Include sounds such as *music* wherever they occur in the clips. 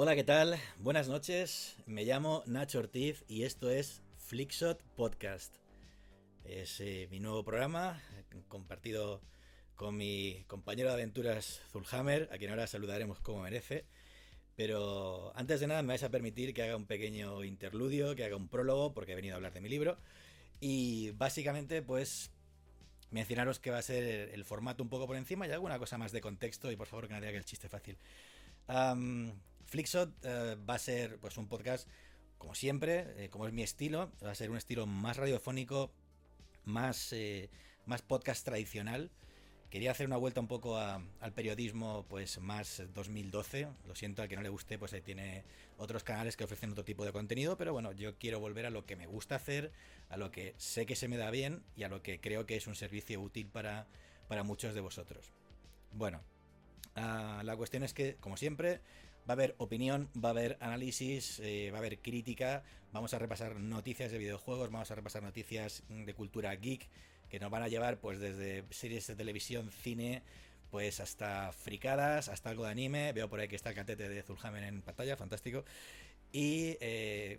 Hola, ¿qué tal? Buenas noches. Me llamo Nacho Ortiz y esto es Flickshot Podcast. Es eh, mi nuevo programa compartido con mi compañero de aventuras Zulhammer, a quien ahora saludaremos como merece. Pero antes de nada me vais a permitir que haga un pequeño interludio, que haga un prólogo, porque he venido a hablar de mi libro. Y básicamente, pues, mencionaros que va a ser el formato un poco por encima y alguna cosa más de contexto y por favor que no diga que el chiste fácil. Flickshot eh, va a ser pues un podcast como siempre, eh, como es mi estilo, va a ser un estilo más radiofónico, más, eh, más podcast tradicional. Quería hacer una vuelta un poco al periodismo pues más 2012. Lo siento, al que no le guste, pues ahí tiene otros canales que ofrecen otro tipo de contenido, pero bueno, yo quiero volver a lo que me gusta hacer, a lo que sé que se me da bien y a lo que creo que es un servicio útil para, para muchos de vosotros. Bueno, ah, la cuestión es que, como siempre, a haber opinión, va a haber análisis, eh, va a haber crítica, vamos a repasar noticias de videojuegos, vamos a repasar noticias de cultura geek que nos van a llevar pues desde series de televisión, cine, pues hasta fricadas, hasta algo de anime. Veo por ahí que está el catete de Zulhammer en pantalla, fantástico. Y eh,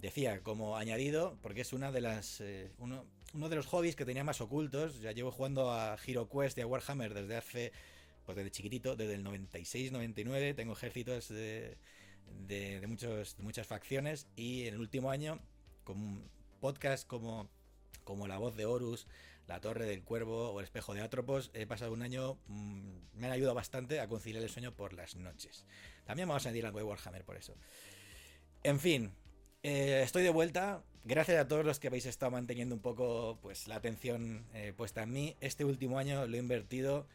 decía, como añadido, porque es una de las. Eh, uno, uno, de los hobbies que tenía más ocultos. Ya llevo jugando a Hero Quest y a Warhammer desde hace. Pues desde chiquitito, desde el 96-99. Tengo ejércitos de, muchos, muchas facciones. Y en el último año, con podcast como, como La Voz de Horus, La Torre del Cuervo o El Espejo de Atropos, he pasado un año. Mmm, me han ayudado bastante a conciliar el sueño por las noches. También vamos a añadir algo de Warhammer por eso. En fin, eh, estoy de vuelta. Gracias a todos los que habéis estado manteniendo un poco pues, la atención eh, puesta en mí. Este último año lo he invertido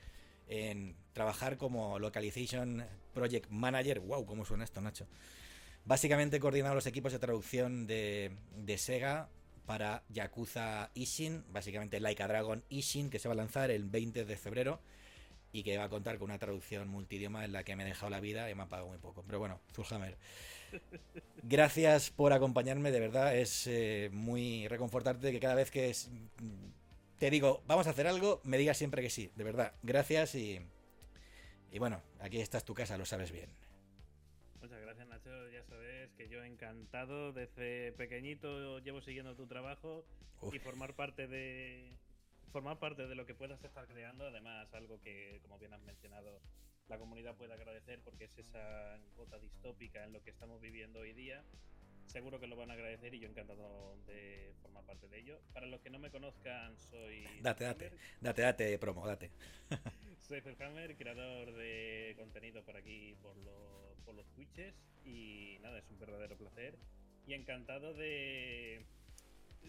en trabajar como Localization Project Manager. ¡Wow! ¿Cómo suena esto, Nacho? Básicamente he coordinado los equipos de traducción de, de Sega para Yakuza Ishin, básicamente Laika Dragon Ishin, que se va a lanzar el 20 de febrero y que va a contar con una traducción multidioma en la que me he dejado la vida y me ha pagado muy poco. Pero bueno, Zulhammer. Gracias por acompañarme, de verdad es eh, muy reconfortante que cada vez que te digo, vamos a hacer algo, me digas siempre que sí, de verdad. Gracias y, y bueno, aquí está tu casa, lo sabes bien. Muchas gracias Nacho, ya sabes que yo encantado, desde pequeñito llevo siguiendo tu trabajo Uf. y formar parte de, formar parte de lo que puedas estar creando, además algo que, como bien has mencionado, la comunidad puede agradecer porque es esa gota distópica en lo que estamos viviendo hoy día. Seguro que lo van a agradecer y yo encantado de formar parte de ello. Para los que no me conozcan, soy. Date, date, date, date, promo, date. *laughs* soy Felhammer, creador de contenido por aquí, por, lo, por los Twitches. Y nada, es un verdadero placer. Y encantado de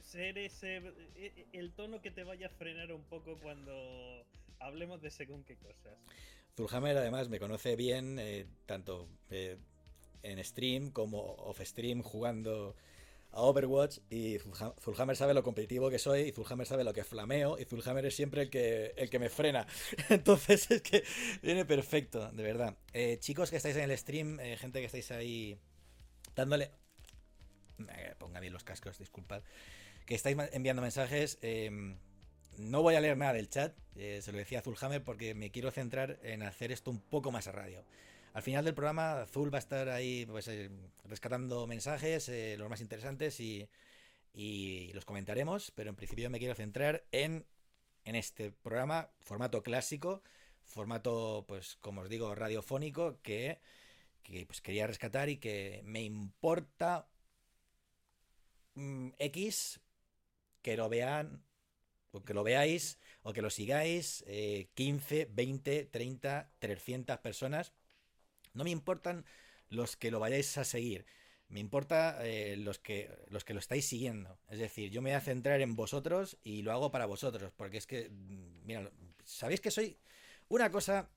ser ese e, el tono que te vaya a frenar un poco cuando hablemos de según qué cosas. Zulhammer además me conoce bien, eh, tanto eh, en stream como off stream jugando a Overwatch y Zulhammer sabe lo competitivo que soy y Zulhammer sabe lo que flameo y Zulhammer es siempre el que, el que me frena. *laughs* Entonces es que viene perfecto, de verdad. Eh, chicos que estáis en el stream, eh, gente que estáis ahí dándole... Eh, ponga bien los cascos, disculpad que estáis enviando mensajes. Eh, no voy a leer nada del chat, se lo decía a Zulhammer porque me quiero centrar en hacer esto un poco más a radio. Al final del programa, Azul va a estar ahí pues, eh, rescatando mensajes, eh, los más interesantes, y, los comentaremos, pero en principio me quiero centrar en, este programa, formato clásico, formato, pues como os digo, radiofónico, que, que pues, quería rescatar y que me importa mm, X que lo vean, o que lo veáis, o que lo sigáis, eh, 15, 20, 30, 300 personas. No me importan los que lo vayáis a seguir. Me importa eh, los, que, los que lo estáis siguiendo. Es decir, yo me voy a centrar en vosotros y lo hago para vosotros. Porque es que, mm, mira, sabéis que soy una cosa...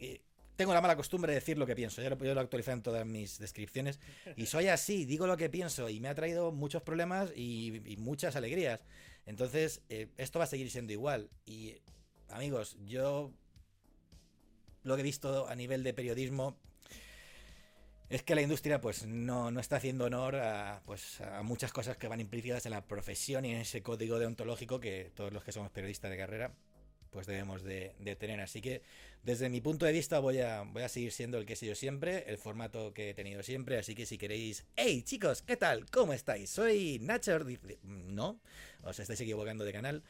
Eh, tengo la mala costumbre de decir lo que pienso. Yo lo, yo lo actualizo en todas mis descripciones. Y soy así, digo lo que pienso. Y me ha traído muchos problemas y, y muchas alegrías. Entonces, eh, esto va a seguir siendo igual. Y, amigos, yo lo que he visto a nivel de periodismo es que la industria pues no, no está haciendo honor a, pues, a muchas cosas que van implícitas en la profesión y en ese código deontológico que todos los que somos periodistas de carrera pues debemos de, tener. Así que desde mi punto de vista voy a, voy a seguir siendo el que he sido siempre, el formato que he tenido siempre. Así que si queréis, hey chicos, ¿qué tal? ¿Cómo estáis? Soy Nacho. No, os estáis equivocando de canal.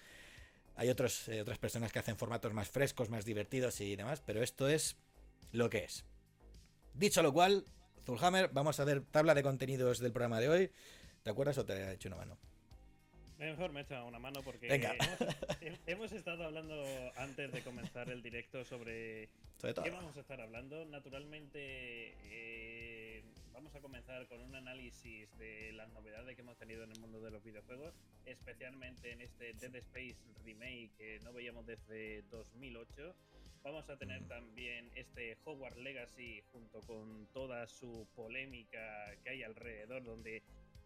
Hay otros, eh, otras personas que hacen formatos más frescos, más divertidos y demás, pero esto es lo que es. Dicho lo cual, Zulhammer, vamos a ver tabla de contenidos del programa de hoy. ¿Te acuerdas o te he hecho una mano? Mejor me he hecho una mano porque Hemos, estado hablando antes de comenzar el directo sobre, qué vamos a estar hablando. Naturalmente, eh, vamos a comenzar con un análisis de las novedades que hemos tenido en el mundo de los videojuegos, especialmente en este Dead Space Remake que no veíamos desde 2008. Vamos a tener mm. también este Hogwarts Legacy junto con toda su polémica que hay alrededor, donde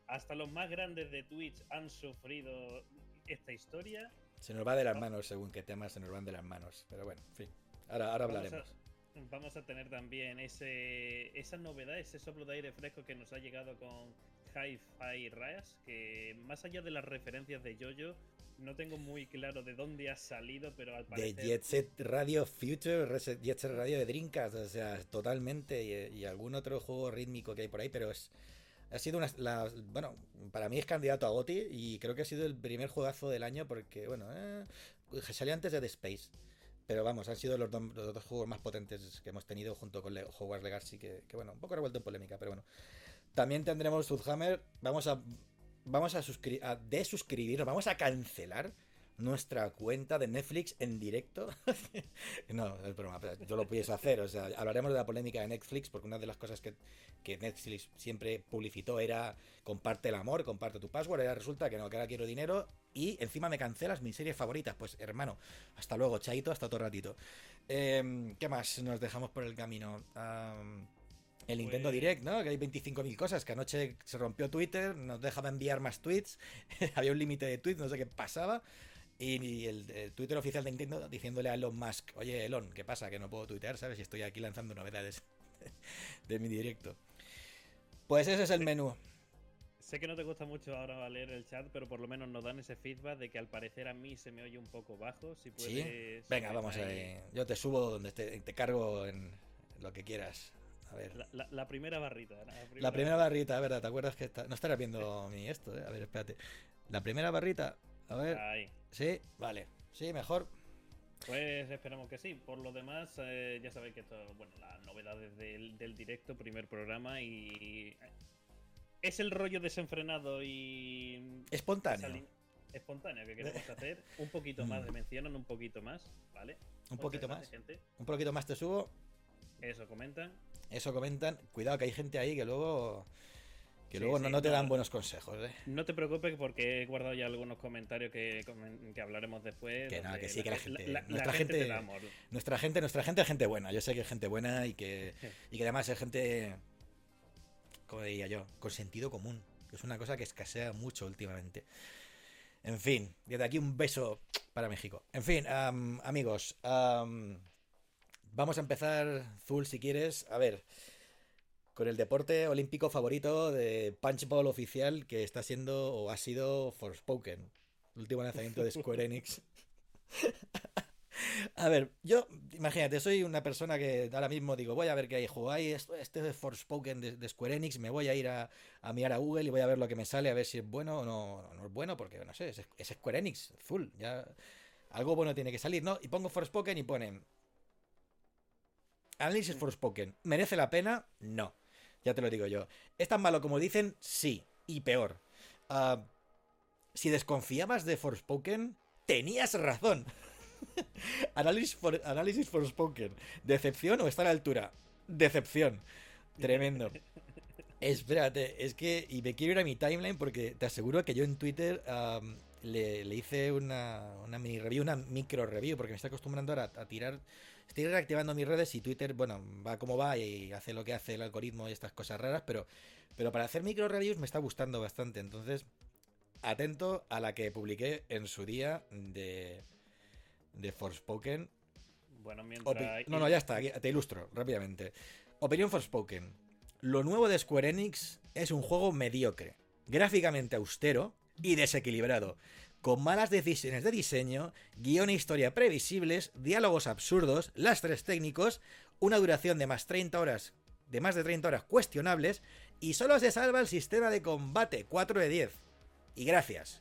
hasta los más grandes de Twitch han sufrido esta historia. Se nos va de las manos según qué temas se nos van de las manos. Pero bueno, en fin. Ahora, ahora hablaremos. Vamos a, tener también ese, esa novedad, ese soplo de aire fresco que nos ha llegado con Hi-Fi Rush, que más allá de las referencias de Jojo, no tengo muy claro de dónde ha salido, pero al parecer... De Jet Set Radio Future, Jet Set Radio de Dreamcast, o sea, totalmente, y, y algún otro juego rítmico que hay por ahí, pero es ha sido una. bueno, para mí es candidato a GOTI y creo que ha sido el primer juegazo del año porque, bueno, eh, salió antes de The Space. Pero vamos, han sido los, dos juegos más potentes que hemos tenido junto con Hogwarts Legacy, que, que bueno, un poco revuelto en polémica, pero bueno. También tendremos Sudhammer. Vamos a. Vamos a, a desuscribirnos, vamos a cancelar nuestra cuenta de Netflix en directo. *laughs* no, es broma, yo lo pienso hacer. O sea, hablaremos de la polémica de Netflix, porque una de las cosas que, que Netflix siempre publicitó era comparte el amor, comparte tu password. Ahora resulta que no, que ahora quiero dinero y encima me cancelas mis series favoritas. Pues hermano, hasta luego, chaito, hasta otro ratito. Em, ¿Qué más nos dejamos por el camino? el Nintendo pues Direct, ¿no? Que hay 25.000 cosas, que anoche se rompió Twitter, nos dejaba enviar más tweets, *laughs* había un límite de tweets, no sé qué pasaba. Y, el, Twitter oficial de Nintendo diciéndole a Elon Musk, oye Elon, ¿qué pasa? Que no puedo tuitear, ¿sabes? Y estoy aquí lanzando novedades *laughs* de mi directo. Pues ese es el menú. Sé que no te gusta mucho ahora leer el chat, pero por lo menos nos dan ese feedback de que al parecer a mí se me oye un poco bajo. Si puedes. ¿Sí? Venga, vamos a Yo te subo donde te, te cargo en lo que quieras. A ver. La, primera barrita. La primera, barrita, verdad. ¿Te acuerdas que está... no estarás viendo *laughs* mi esto? Eh? A ver, espérate. La primera barrita. A ver. Ahí. Sí, vale. Sí, mejor. Pues esperamos que sí. Por lo demás, eh, ya sabéis que esto, bueno, las novedades del, del directo, primer programa y es el rollo desenfrenado y espontáneo. Espontáneo que queremos hacer. Un poquito más de mencionan, un poquito más, ¿vale? Un poquito más. Gente. Un poquito más te subo. Eso comentan. Eso comentan. Cuidado que hay gente ahí que luego que luego no, te dan buenos consejos, ¿eh? No te preocupes porque he guardado ya algunos comentarios que, que hablaremos después. Que no, que sí, que la gente. nuestra gente, nuestra gente, nuestra gente es gente buena. Yo sé que es gente buena y que, y que además es gente. Como diría yo, con sentido común. es una cosa que escasea mucho últimamente. En fin, desde aquí un beso para México. En fin, amigos, vamos a empezar, Zul, si quieres. A ver con el deporte olímpico favorito de punchball oficial que está siendo o ha sido Forspoken, el último lanzamiento de Square *laughs* Enix. *laughs* a ver, yo, imagínate, soy una persona que ahora mismo digo, voy a ver qué hay juego. Hay este de Forspoken de, de, Square Enix, me voy a ir a, mirar a Google y voy a ver lo que me sale, a ver si es bueno o no, no es bueno, porque no sé, es, Square Enix, full, ya algo bueno tiene que salir, ¿no? Y pongo Forspoken y ponen Análisis Forspoken, ¿merece la pena? No. Ya te lo digo yo. ¿Es tan malo como dicen? Sí. Y peor. Ah, si desconfiabas de Forspoken, tenías razón. *laughs* análisis, for, Forspoken. ¿Decepción o está a la altura? Decepción. Tremendo. Espérate, es que. Y me quiero ir a mi timeline porque te aseguro que yo en Twitter le, hice una, una mini review, una micro review, porque me está acostumbrando ahora a tirar Estoy reactivando mis redes y Twitter, bueno, va como va y hace lo que hace el algoritmo y estas cosas raras, pero, pero para hacer micro reviews me está gustando bastante. Entonces, atento a la que publiqué en su día de, de Forspoken. Bueno, mientras... No, no, ya está, te ilustro rápidamente. Opinión Forspoken. Lo nuevo de Square Enix es un juego mediocre, gráficamente austero y desequilibrado con malas decisiones de diseño, guion e historia previsibles, diálogos absurdos, lastres técnicos, una duración de más 30 horas, de más de 30 horas cuestionables, y solo se salva el sistema de combate 4 de 10. Y gracias.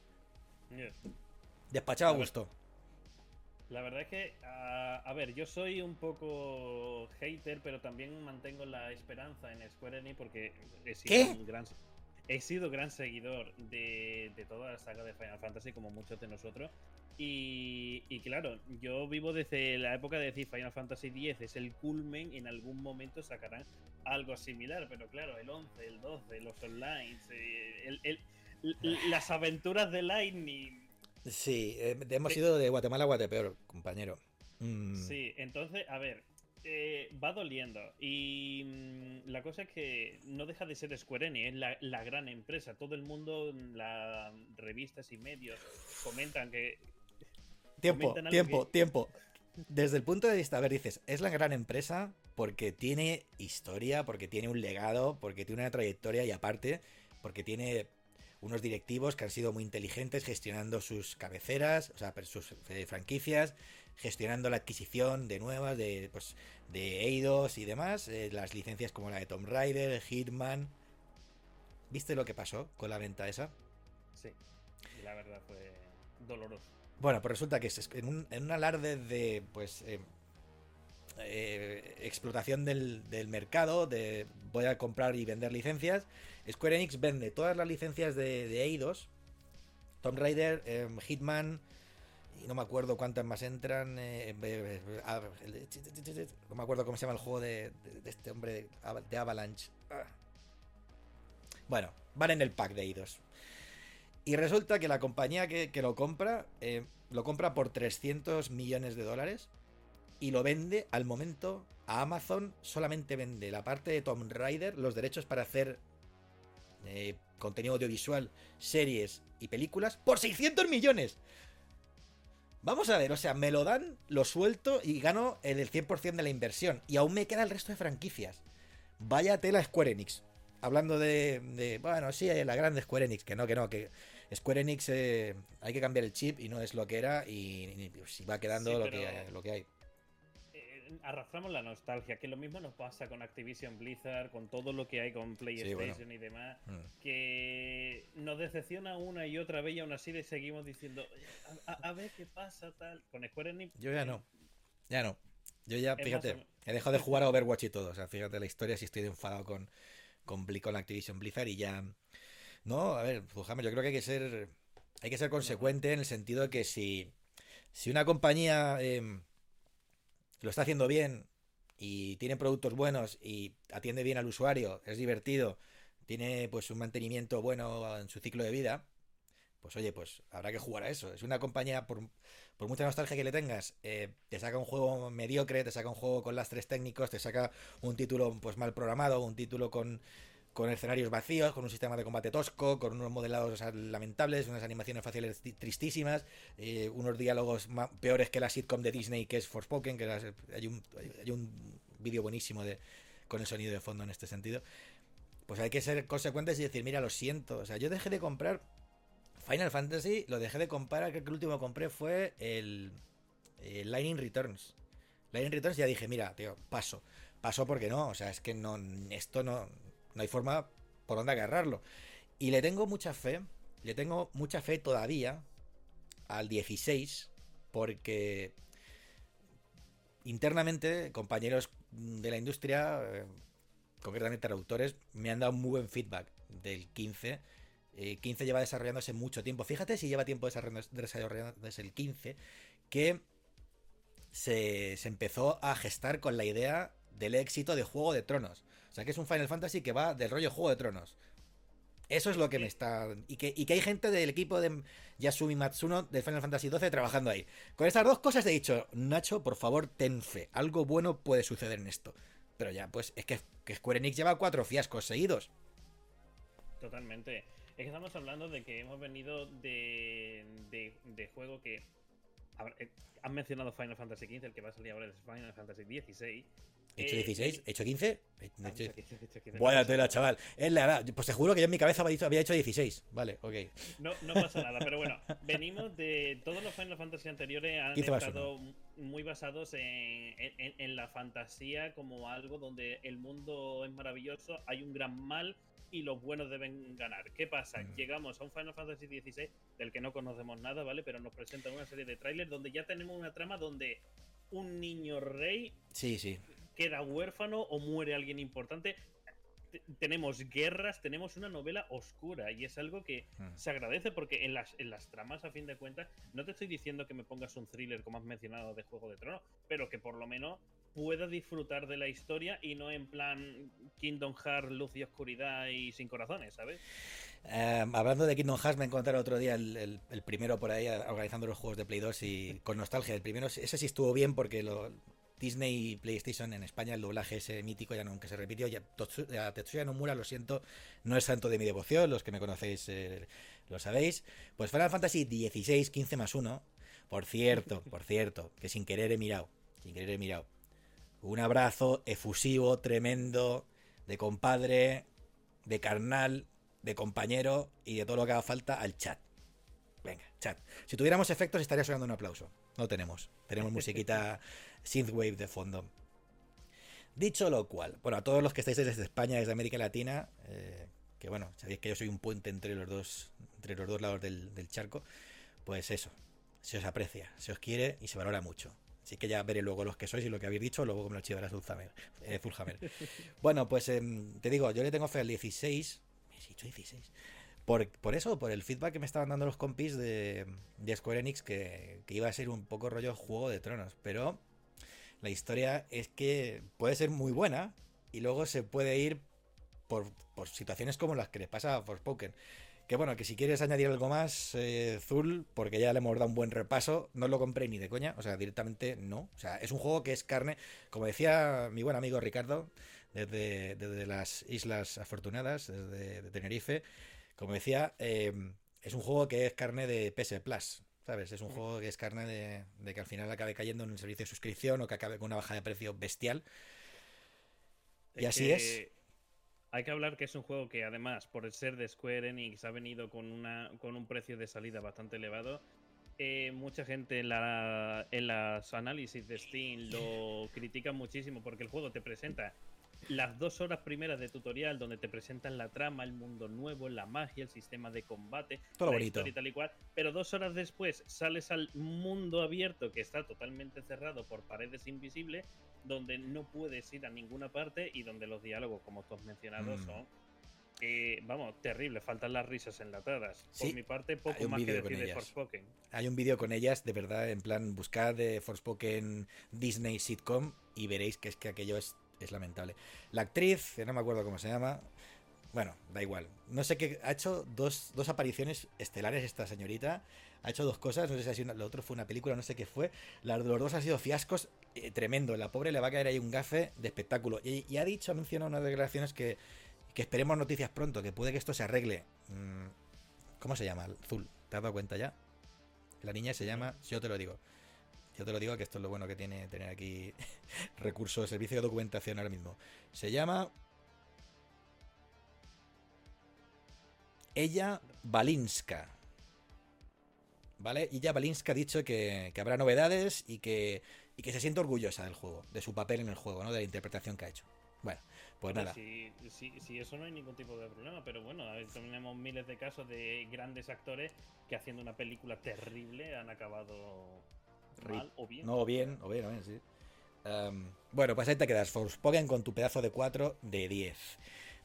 Despachado a gusto. La verdad es que, a ver, yo soy un poco hater, pero también mantengo la esperanza en Square Enix porque sido un gran he sido gran seguidor de, toda la saga de Final Fantasy, como muchos de nosotros. Y, claro, yo vivo desde la época de decir Final Fantasy X es el culmen, en algún momento sacarán algo similar, pero claro, el 11, el 12, los online, eh, las aventuras de Lightning. Sí, eh, hemos ido de Guatemala a Guatepeor, compañero. Mm. Sí, entonces, a ver, eh, va doliendo. Y mm, la cosa es que no deja de ser Square Enix, es la, gran empresa. Todo el mundo, las revistas y medios comentan que. Tiempo, tiempo, tiempo. Desde el punto de vista, a ver, dices, es la gran empresa porque tiene historia, porque tiene un legado, porque tiene una trayectoria y aparte, porque tiene unos directivos que han sido muy inteligentes gestionando sus cabeceras, o sea, sus eh, franquicias, gestionando la adquisición de nuevas, de, pues, de Eidos y demás, eh, las licencias como la de Tomb Raider, Hitman. ¿Viste lo que pasó con la venta esa? Sí, la verdad fue doloroso. Bueno, pues resulta que es en un, en un alarde de pues eh, eh, explotación del, mercado, de voy a comprar y vender licencias, Square Enix vende todas las licencias de, de Eidos, Tomb Raider, Hitman, y no me acuerdo cuántas más entran. Eh, no me acuerdo cómo se llama el juego de, este hombre de Avalanche. Ah. Bueno, van en el pack de Eidos. Y resulta que la compañía que, lo compra, eh, lo compra por 300 millones de dólares y lo vende al momento a Amazon. Solamente vende la parte de Tomb Raider, los derechos para hacer eh, contenido audiovisual, series y películas por 600 millones. Vamos a ver, o sea, me lo dan, lo suelto y gano el 100% de la inversión. Y aún me queda el resto de franquicias. Vaya tela Square Enix. Hablando de, bueno, sí, la grande Square Enix, que no, que no, que Square Enix eh, hay que cambiar el chip y no es lo que era y, si va quedando lo, que, lo que hay arrastramos la nostalgia, que lo mismo nos pasa con Activision Blizzard, con todo lo que hay con PlayStation y demás, mm. que nos decepciona una y otra vez y aún así le seguimos diciendo, a, ver qué pasa tal. Con Square Enix. Yo ya no, ya no. Yo ya, fíjate, he dejado de jugar a Overwatch y todo. O sea, fíjate la historia, si estoy enfadado con, con, con Activision Blizzard y ya. No, a ver, Fujame, yo creo que hay que ser. Hay que ser consecuente en el sentido de que si. Si una compañía. Em, lo está haciendo bien y tiene productos buenos y atiende bien al usuario, es divertido, tiene pues un mantenimiento bueno en su ciclo de vida, pues oye, pues habrá que jugar a eso. Es una compañía, por, mucha nostalgia que le tengas, eh, te saca un juego mediocre, te saca un juego con lastres técnicos, te saca un título pues mal programado, un título con con escenarios vacíos, con un sistema de combate tosco, con unos modelados lamentables, unas animaciones faciales tristísimas, eh, unos diálogos peores que la sitcom de Disney que es Forspoken, que hay un, hay un vídeo buenísimo de, con el sonido de fondo en este sentido. Pues hay que ser consecuentes y decir, mira, lo siento. O sea, yo dejé de comprar Final Fantasy, lo dejé de comprar, creo que el último que compré fue el, el Lightning Returns. Lightning Returns ya dije, mira, tío, paso. Paso porque no, o sea, es que no, esto no, no hay forma por dónde agarrarlo. Y le tengo mucha fe, le tengo mucha fe todavía al 16, porque internamente compañeros de la industria, eh, concretamente traductores, me han dado muy buen feedback del 15. 15 eh, lleva desarrollándose mucho tiempo. Fíjate si lleva tiempo desarrollándose el 15, que se, se empezó a gestar con la idea del éxito de Juego de Tronos. O sea, que es un Final Fantasy que va del rollo Juego de Tronos. Eso es lo que me está. Y que, y que hay gente del equipo de Yasumi Matsuno de Final Fantasy XII trabajando ahí. Con estas dos cosas he dicho, Nacho, por favor, ten fe. Algo bueno puede suceder en esto. Pero ya, pues es que, que Square Enix lleva cuatro fiascos seguidos. Totalmente. Es que estamos hablando de que hemos venido de, de, juego que. Eh, han mencionado Final Fantasy XV, el que va a salir ahora es Final Fantasy XVI ¿He hecho 16? Eh, ¿He hecho 15? Ah, hecho 15, hecho 15, Vaya no tela, chaval. Es la edad. Pues te juro que yo en mi cabeza había hecho 16. Vale, ok. No, no pasa nada, pero bueno, venimos de. Todos los Final Fantasy anteriores han 15 más estado muy basados en, en- en la fantasía como algo donde el mundo es maravilloso, hay un gran mal y los buenos deben ganar. ¿Qué pasa? Mm. Llegamos a un Final Fantasy XVI del que no conocemos nada, ¿vale? Pero nos presentan una serie de trailers donde ya tenemos una trama donde un niño rey Sí, sí. Queda huérfano o muere alguien importante. Te- Tenemos guerras, tenemos una novela oscura y es algo que Mm. se agradece porque en las, en las tramas, a fin de cuentas, no te estoy diciendo que me pongas un thriller como has mencionado de Juego de Tronos, pero que por lo menos pueda disfrutar de la historia y no en plan Kingdom Hearts, luz y oscuridad y sin corazones, ¿sabes? Eh, hablando de Kingdom Hearts, me encontré el otro día el, el- el primero por ahí organizando los juegos de Play 2 y con nostalgia. El primero, ese sí estuvo bien porque lo, Disney y PlayStation en España, el doblaje ese mítico ya nunca se repitió. Ya, ya Tetsuya Nomura, lo siento, no es santo de mi devoción, los que me conocéis eh, lo sabéis. Pues Final Fantasy 16, 15 más 1. Por cierto, por cierto, que sin querer he mirado, sin querer he mirado. Un abrazo efusivo, tremendo, de compadre, de carnal, de compañero y de todo lo que haga falta al chat. Venga, chat. Si tuviéramos efectos estaría sonando un aplauso. No tenemos. Tenemos musiquita *laughs* synthwave de fondo. Dicho lo cual, bueno, a todos los que estáis desde España, desde América Latina, eh, que bueno, sabéis que yo soy un puente entre los dos, entre los dos lados del, del charco, pues eso, se os aprecia, se os quiere y se valora mucho. Así que ya veré luego los que sois y lo que habéis dicho, luego me lo chivará Zulhammer, eh. *laughs* Bueno, pues em, te digo, yo le tengo fe al 16. ¿Me he dicho 16? Por, por eso, por el feedback que me estaban dando los compis de, de Square Enix, que, que iba a ser un poco rollo Juego de Tronos. Pero la historia es que puede ser muy buena y luego se puede ir por, por situaciones como las que le pasa a Forspoken. Que bueno, que si quieres añadir algo más, eh, Zul, porque ya le hemos dado un buen repaso, no lo compré ni de coña, o sea, directamente no. O sea, es un juego que es carne, como decía mi buen amigo Ricardo, desde, desde las Islas Afortunadas, desde de Tenerife, como decía, eh, es un juego que es carne de PS Plus, ¿sabes? Es un juego que es carne de, de que al final acabe cayendo en el servicio de suscripción o que acabe con una baja de precio bestial. Y así es. Hay que hablar que es un juego que además, por ser de Square Enix, ha venido con, una, con un precio de salida bastante elevado. Eh, mucha gente en, la, en los análisis de Steam lo critica muchísimo porque el juego te presenta las dos horas primeras de tutorial donde te presentan la trama, el mundo nuevo, la magia, el sistema de combate, Todo la bonito. historia y tal y cual. Pero dos horas después sales al mundo abierto que está totalmente cerrado por paredes invisibles, donde no puedes ir a ninguna parte y donde los diálogos, como tú has mencionado, Mm. son. eh, vamos, terrible, faltan las risas enlatadas. Sí, Por mi parte, poco más que decir de. Forspoken. Hay un vídeo con ellas, de verdad, en plan, buscad de Forspoken Disney sitcom y veréis que es que aquello es, es lamentable. La actriz, que no me acuerdo cómo se llama, bueno, da igual. No sé qué, ha hecho dos, dos apariciones estelares esta señorita. Ha hecho dos cosas, no sé si ha sido una- lo otro fue una película, no sé qué fue. Las los dos han sido fiascos eh, tremendo. La pobre le va a caer ahí un gafe de espectáculo. Y, ha dicho, ha mencionado en unas declaraciones que, que esperemos noticias pronto, que puede que esto se arregle. Mm, ¿Cómo se llama? Zul, ¿te has dado cuenta ya? La niña se llama, yo te lo digo. Yo te lo digo que esto es lo bueno que tiene tener aquí *laughs* recursos, servicio de documentación ahora mismo. Se llama ella Balinska. ¿Vale? Y ya Balinska ha dicho que, que habrá novedades y que, y que se siente orgullosa del juego, de su papel en el juego, ¿no? De la interpretación que ha hecho. Bueno, pues nada. Si, si- si eso no hay ningún tipo de problema, pero bueno, tenemos miles de casos de grandes actores que haciendo una película terrible han acabado mal o bien. No, o bien, o bien, o bien, sí. Bueno, pues ahí te quedas, Forspoken con tu pedazo de 4 de 10.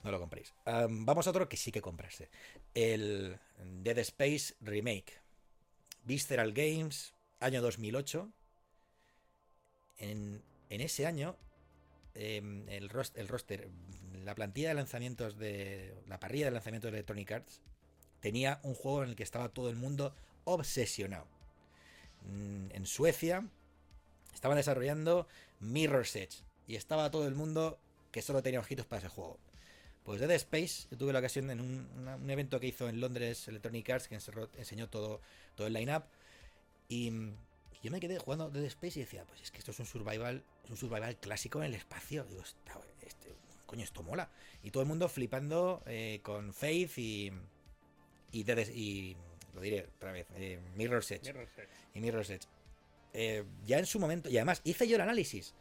No lo compréis. Am, vamos a otro que sí que comprarse. El Dead Space Remake. Visceral Games, año 2008. En, en ese año, em, el, el roster, la plantilla de lanzamientos de. La parrilla de lanzamientos de Electronic Arts tenía un juego en el que estaba todo el mundo obsesionado. Mm, En Suecia estaban desarrollando Mirror's Edge y estaba todo el mundo que solo tenía ojitos para ese juego. Pues Dead Space, yo tuve la ocasión en un, evento que hizo en Londres Electronic Arts que enseñó todo, el line-up y, yo me quedé jugando Dead Space y decía, pues es que esto es un survival, es un survival clásico en el espacio. digo, este, coño, esto mola. Y todo el mundo flipando eh, con Faith y. Y, y lo diré otra vez, eh, Mirror's Edge. Y Mirror's Edge. Eh, ya en su momento, y además hice yo el análisis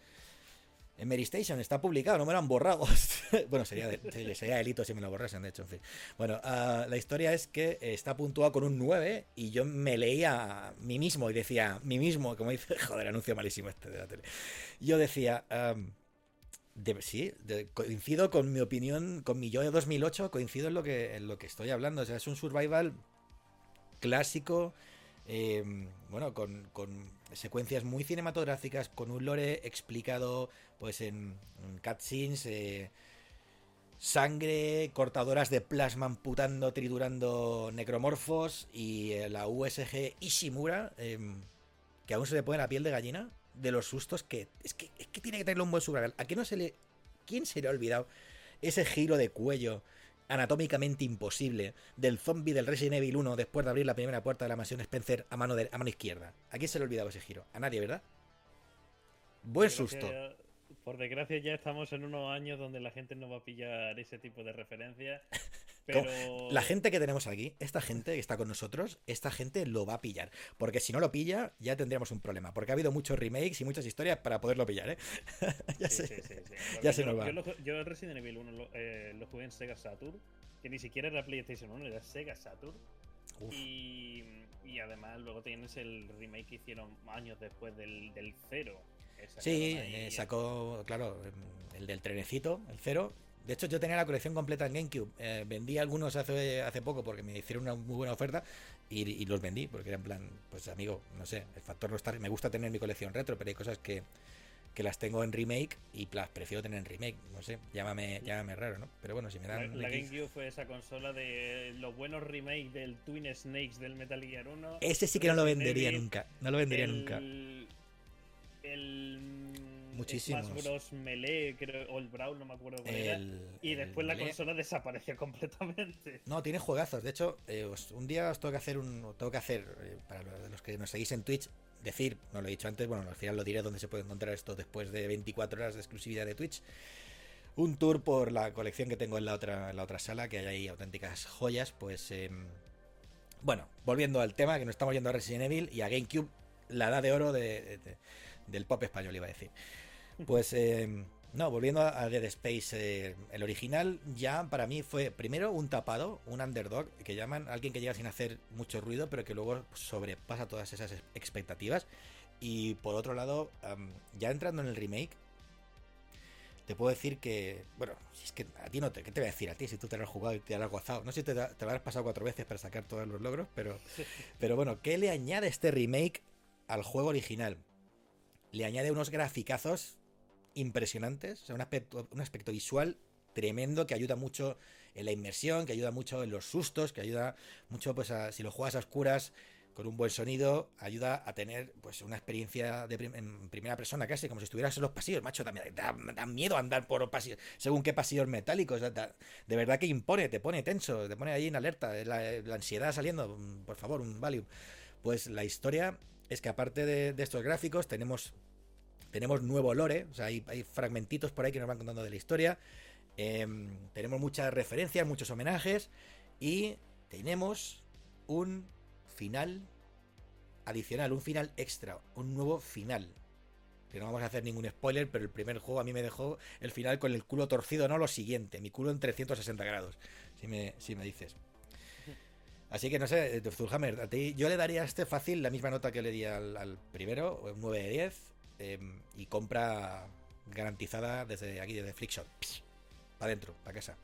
en Mary Station está publicado, no me lo han borrado. *laughs* bueno, sería, sería delito si me lo borrasen, de hecho, en fin. Bueno, ah, la historia es que está puntuado con un 9 y yo me leía a mí mismo y decía, mí mismo, como dice, *laughs* joder, anuncio malísimo este de la tele. Yo decía, sí, coincido con mi opinión, con mi yo de 2008, coincido en lo que, en lo que estoy hablando. O sea, es un survival clásico, em, bueno, con, con secuencias muy cinematográficas, con un lore explicado pues en, cutscenes, eh, sangre, cortadoras de plasma amputando, triturando necromorfos y eh, la USG Ishimura, em, que aún se le pone la piel de gallina de los sustos que es que, es que tiene que tenerlo un buen survival. ¿A qué no se le... ¿Quién se le ha olvidado ese giro de cuello? Anatómicamente imposible del zombie del Resident Evil 1 después de abrir la primera puerta de la mansión Spencer a mano, de, a mano izquierda. ¿A quién se le ha olvidado ese giro? A nadie, ¿verdad? Buen susto por desgracia ya estamos en unos años donde la gente no va a pillar ese tipo de referencias. *laughs* Pero... La gente que tenemos aquí, esta gente que está con nosotros, esta gente lo va a pillar. Porque si no lo pilla, ya tendríamos un problema. Porque ha habido muchos remakes y muchas historias para poderlo pillar, ¿eh? *laughs* ya sí, se, sí, *laughs* ya se nos va. Yo, Resident Evil 1 eh, lo, jugué en Sega Saturn, que ni siquiera era PlayStation 1, era Sega Saturn. Y, y, además luego tienes el remake que hicieron años después del, del 0 Sí, eh, sacó, claro, el del trenecito, el cero. De hecho, yo tenía la colección completa en GameCube. Eh, vendí algunos hace, hace poco porque me hicieron una muy buena oferta y, los vendí porque era en plan, pues amigo, no sé, el factor no estar. Me gusta tener mi colección retro, pero hay cosas que, que las tengo en remake y las prefiero tener en remake. No sé, llámame, llámame raro, ¿no? Pero bueno, si me dan. La, GameCube fue esa consola de los buenos remakes del Twin Snakes del Metal Gear 1. Ese sí que no lo vendería nunca. No lo vendería nunca el Muchísimos. Smash Bros. Melee, creo, o el Brawl, no me acuerdo cuál era. Y después la consola *laughs* desapareció completamente. No, tiene juegazos. De hecho, eh, un día os tengo que hacer un. Tengo que hacer, eh, para los que nos seguís en Twitch, decir, no lo he dicho antes, bueno, al final lo diré donde se puede encontrar esto después de 24 horas de exclusividad de Twitch. Un tour por la colección que tengo en la otra, en la otra sala, que hay ahí auténticas joyas. Pues. Em, bueno, volviendo al tema, que nos estamos yendo a Resident Evil y a GameCube, la edad de oro de del pop español, iba a decir. Pues, eh, no, volviendo a Dead Space, eh, el original ya para mí fue primero un tapado, un underdog, que llaman alguien que llega sin hacer mucho ruido, pero que luego sobrepasa todas esas expectativas. Y por otro lado, ya entrando en el remake, te puedo decir que, bueno, si es que a ti no te, ¿qué te voy a decir a ti si tú te lo has jugado y te lo has gozado? No sé si te, te lo has pasado cuatro veces para sacar todos los logros, pero, *laughs* pero bueno, ¿qué le añade este remake al juego original? le añade unos graficazos impresionantes, o un aspecto, un aspecto visual tremendo que ayuda mucho en la inmersión, que ayuda mucho en los sustos, que ayuda mucho, pues, a, si lo juegas a oscuras con un buen sonido, ayuda a tener, pues, una experiencia de en primera persona casi, como si estuvieras en los pasillos, macho, da, miedo andar por pasillos, según qué pasillos metálicos, de verdad que impone, te pone tenso, te pone ahí en alerta, la, ansiedad saliendo, por favor, un Valium. Pues la historia es que aparte de, estos gráficos tenemos, tenemos nuevo lore, o sea, hay, fragmentitos por ahí que nos van contando de la historia, em, tenemos muchas referencias, muchos homenajes y tenemos un final adicional, un final extra, un nuevo final. Que no vamos a hacer ningún spoiler, pero el primer juego a mí me dejó el final con el culo torcido, no lo siguiente, mi culo en 360 grados, si me, si me dices. Así que no sé, Zulhammer, a ti yo le daría a este fácil la misma nota que le di al, primero, un 9 de 10, em, y compra garantizada desde aquí, desde Flickshot. Para adentro, para casa.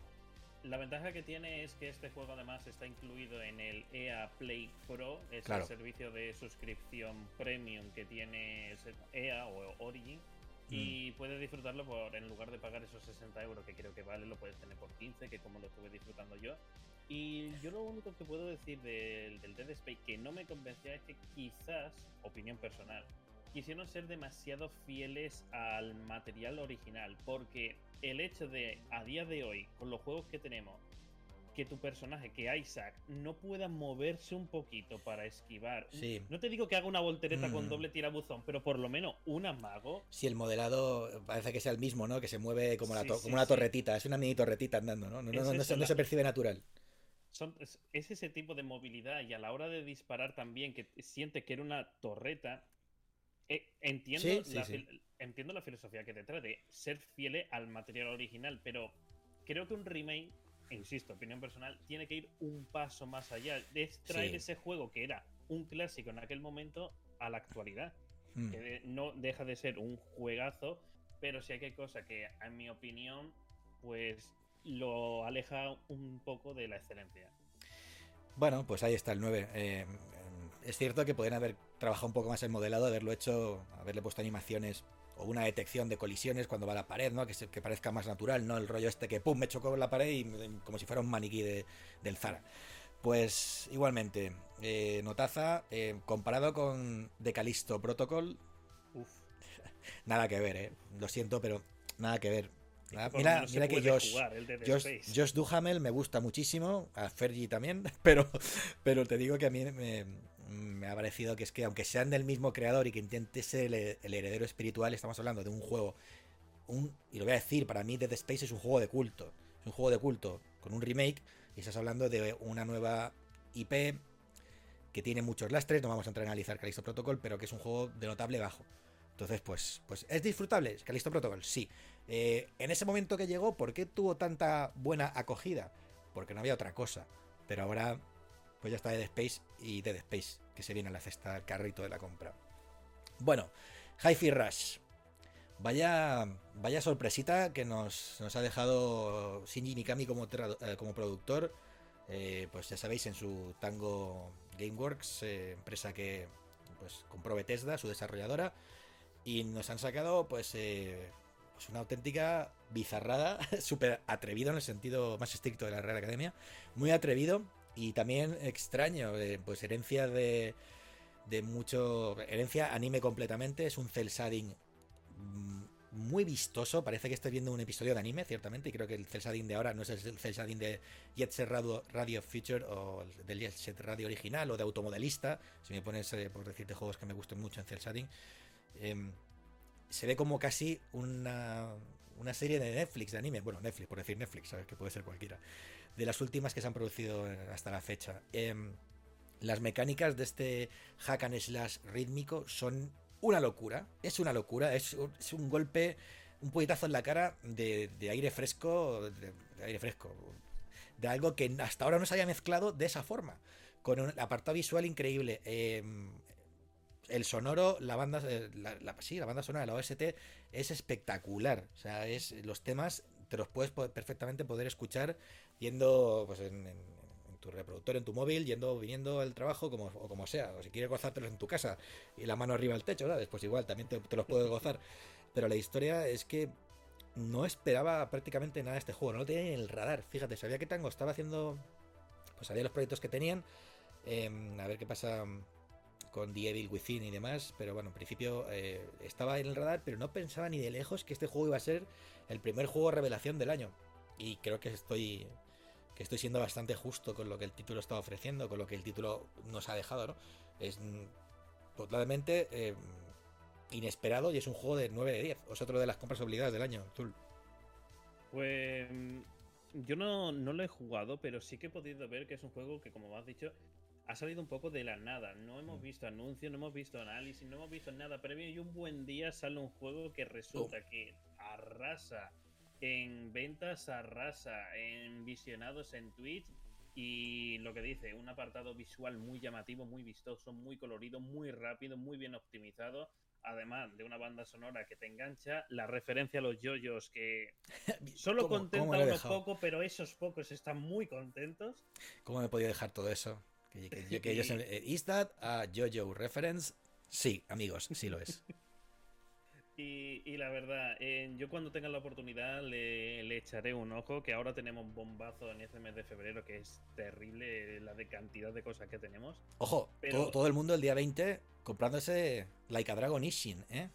La ventaja que tiene es que este juego además está incluido en el EA Play Pro, es el servicio de suscripción premium que tiene EA o Origin. Y mm. puedes disfrutarlo por, en lugar de pagar esos 60 euros que creo que vale, lo puedes tener por 15, que como lo estuve disfrutando yo. Y yo lo único que puedo decir del, del Dead Space que no me convencía es que quizás, opinión personal, quisieron ser demasiado fieles al material original, porque el hecho de, a día de hoy, con los juegos que tenemos, que tu personaje, que Isaac, no pueda moverse un poquito para esquivar. Sí. No te digo que haga una voltereta con Mm. doble tirabuzón, pero por lo menos un amago. Si el modelado parece que sea el mismo, ¿no? Que se mueve como, la Sí, sí, como una torretita, es una mini torretita andando, ¿no? No, no, no, no se, la- percibe natural. Son, es ese tipo de movilidad y a la hora de disparar también, que siente que era una torreta. Eh, entiendo, Sí, sí, la, sí. entiendo la filosofía que detrás de ser fiel al material original, pero creo que un remake, insisto, opinión personal, tiene que ir un paso más allá. de traer ese juego que era un clásico en aquel momento a la actualidad. Mm. que de- no deja de ser un juegazo, pero sí hay cosa que, en mi opinión, pues lo aleja un poco de la excelencia. Bueno, pues ahí está el 9. Eh, es cierto que pueden haber trabajado un poco más el modelado, haberlo hecho, haberle puesto animaciones o una detección de colisiones cuando va a la pared, ¿no? Que, se- que parezca más natural, ¿no? El rollo este que pum, me chocó con la pared y como si fuera un maniquí de- del Zara. Pues igualmente, eh, Notaza, eh, comparado con The Callisto Protocol, Uf. *laughs* nada que ver, ¿eh? Lo siento, pero nada que ver. mira mira que Josh, jugar, Josh. Josh Duhamel me gusta muchísimo, a Fergie también, *laughs* pero, pero te digo que a mí me, me ha parecido que es que aunque sean del mismo creador y que intente ser el, el heredero espiritual, estamos hablando de un juego, un, y lo voy a decir, para mí Dead Space es un juego de culto, es un juego de culto con un remake y estás hablando de una nueva IP que tiene muchos lastres, no vamos a entrar a analizar Callisto Protocol, pero que es un juego de notable bajo. Entonces, pues, pues ¿es disfrutable Callisto Protocol? Sí. Eh, en ese momento que llegó, ¿por qué tuvo tanta buena acogida? Porque no había otra cosa. Pero ahora, pues ya está Dead Space y Dead Space, que se viene a la cesta, al carrito de la compra. Bueno, Hi-Fi Rush. Vaya, vaya sorpresita que nos, nos ha dejado Shinji Mikami como, eh, como productor. Eh, pues ya sabéis, en su Tango Gameworks, eh, empresa que pues compró Bethesda, su desarrolladora, y nos han sacado pues, pues una auténtica bizarrada, *laughs* súper atrevido en el sentido más estricto de la Real Academia, muy atrevido y también extraño, eh, pues herencia de, de mucho, herencia anime completamente, es un cel shading mm, muy vistoso, parece que estoy viendo un episodio de anime, ciertamente, y creo que el cel shading de ahora no es el cel shading de Jet Radio, Radio Future o el del Jet Set Radio original o de Automodelista, si me pones eh, por decirte juegos que me gusten mucho en cel shading, em, se ve como casi una, una serie de Netflix de anime, bueno, Netflix, por decir Netflix, sabes que puede ser cualquiera, de las últimas que se han producido eh, hasta la fecha. Em, las mecánicas de este hack and slash rítmico son una locura, es una locura, es, un- un golpe, un puñetazo en la cara de, aire fresco, de, aire fresco, de algo que hasta ahora no se había mezclado de esa forma, con un apartado visual increíble. em, el sonoro, la banda, eh, sí, la banda sonora de la OST es espectacular. O sea, es los temas te los puedes perfectamente poder escuchar yendo pues en, tu reproductor, en tu móvil, yendo, viniendo al trabajo, como, o como sea. O si quieres gozártelos en tu casa y la mano arriba al techo, ¿sabes? Pues igual, también te, te los puedes gozar. Pero la historia es que no esperaba prácticamente nada de este juego, no lo tenía ni en el radar. Fíjate, sabía que Tango estaba haciendo. Pues sabía los proyectos que tenían. em, a ver qué pasa con The Evil Within y demás, pero bueno, en principio eh, estaba en el radar, pero no pensaba ni de lejos que este juego iba a ser el primer juego revelación del año. Y creo que estoy que estoy siendo bastante justo con lo que el título está ofreciendo, con lo que el título nos ha dejado, ¿no? Es totalmente eh, inesperado y es un juego de 9 de 10. Es otro de las compras obligadas del año, Zul. Pues yo no, no lo he jugado, pero sí que he podido ver que es un juego que, como has dicho, ha salido un poco de la nada. No hemos Mm. visto anuncios, no hemos visto análisis, no hemos visto nada previo y un buen día sale un juego que resulta que arrasa en ventas, arrasa en visionados en Twitch y lo que dice, un apartado visual muy llamativo, muy vistoso, muy colorido, muy rápido, muy bien optimizado. Además de una banda sonora que te engancha, la referencia a los yoyos que *laughs* Solo ¿Cómo- contenta cómo unos pocos, pero esos pocos están muy contentos. ¿Cómo me podía dejar todo eso? Que, que- *laughs* que- que ellos- eh, ¿Is that a JoJo reference? Sí, amigos, sí lo es. *laughs* Y, y la verdad, eh, yo cuando tenga la oportunidad le, le echaré un ojo, que ahora tenemos un bombazo en este mes de febrero, que es terrible la de cantidad de cosas que tenemos. Ojo, Pero- todo, todo el mundo el día 20 comprándose Like a Dragon Ishin, ¿eh?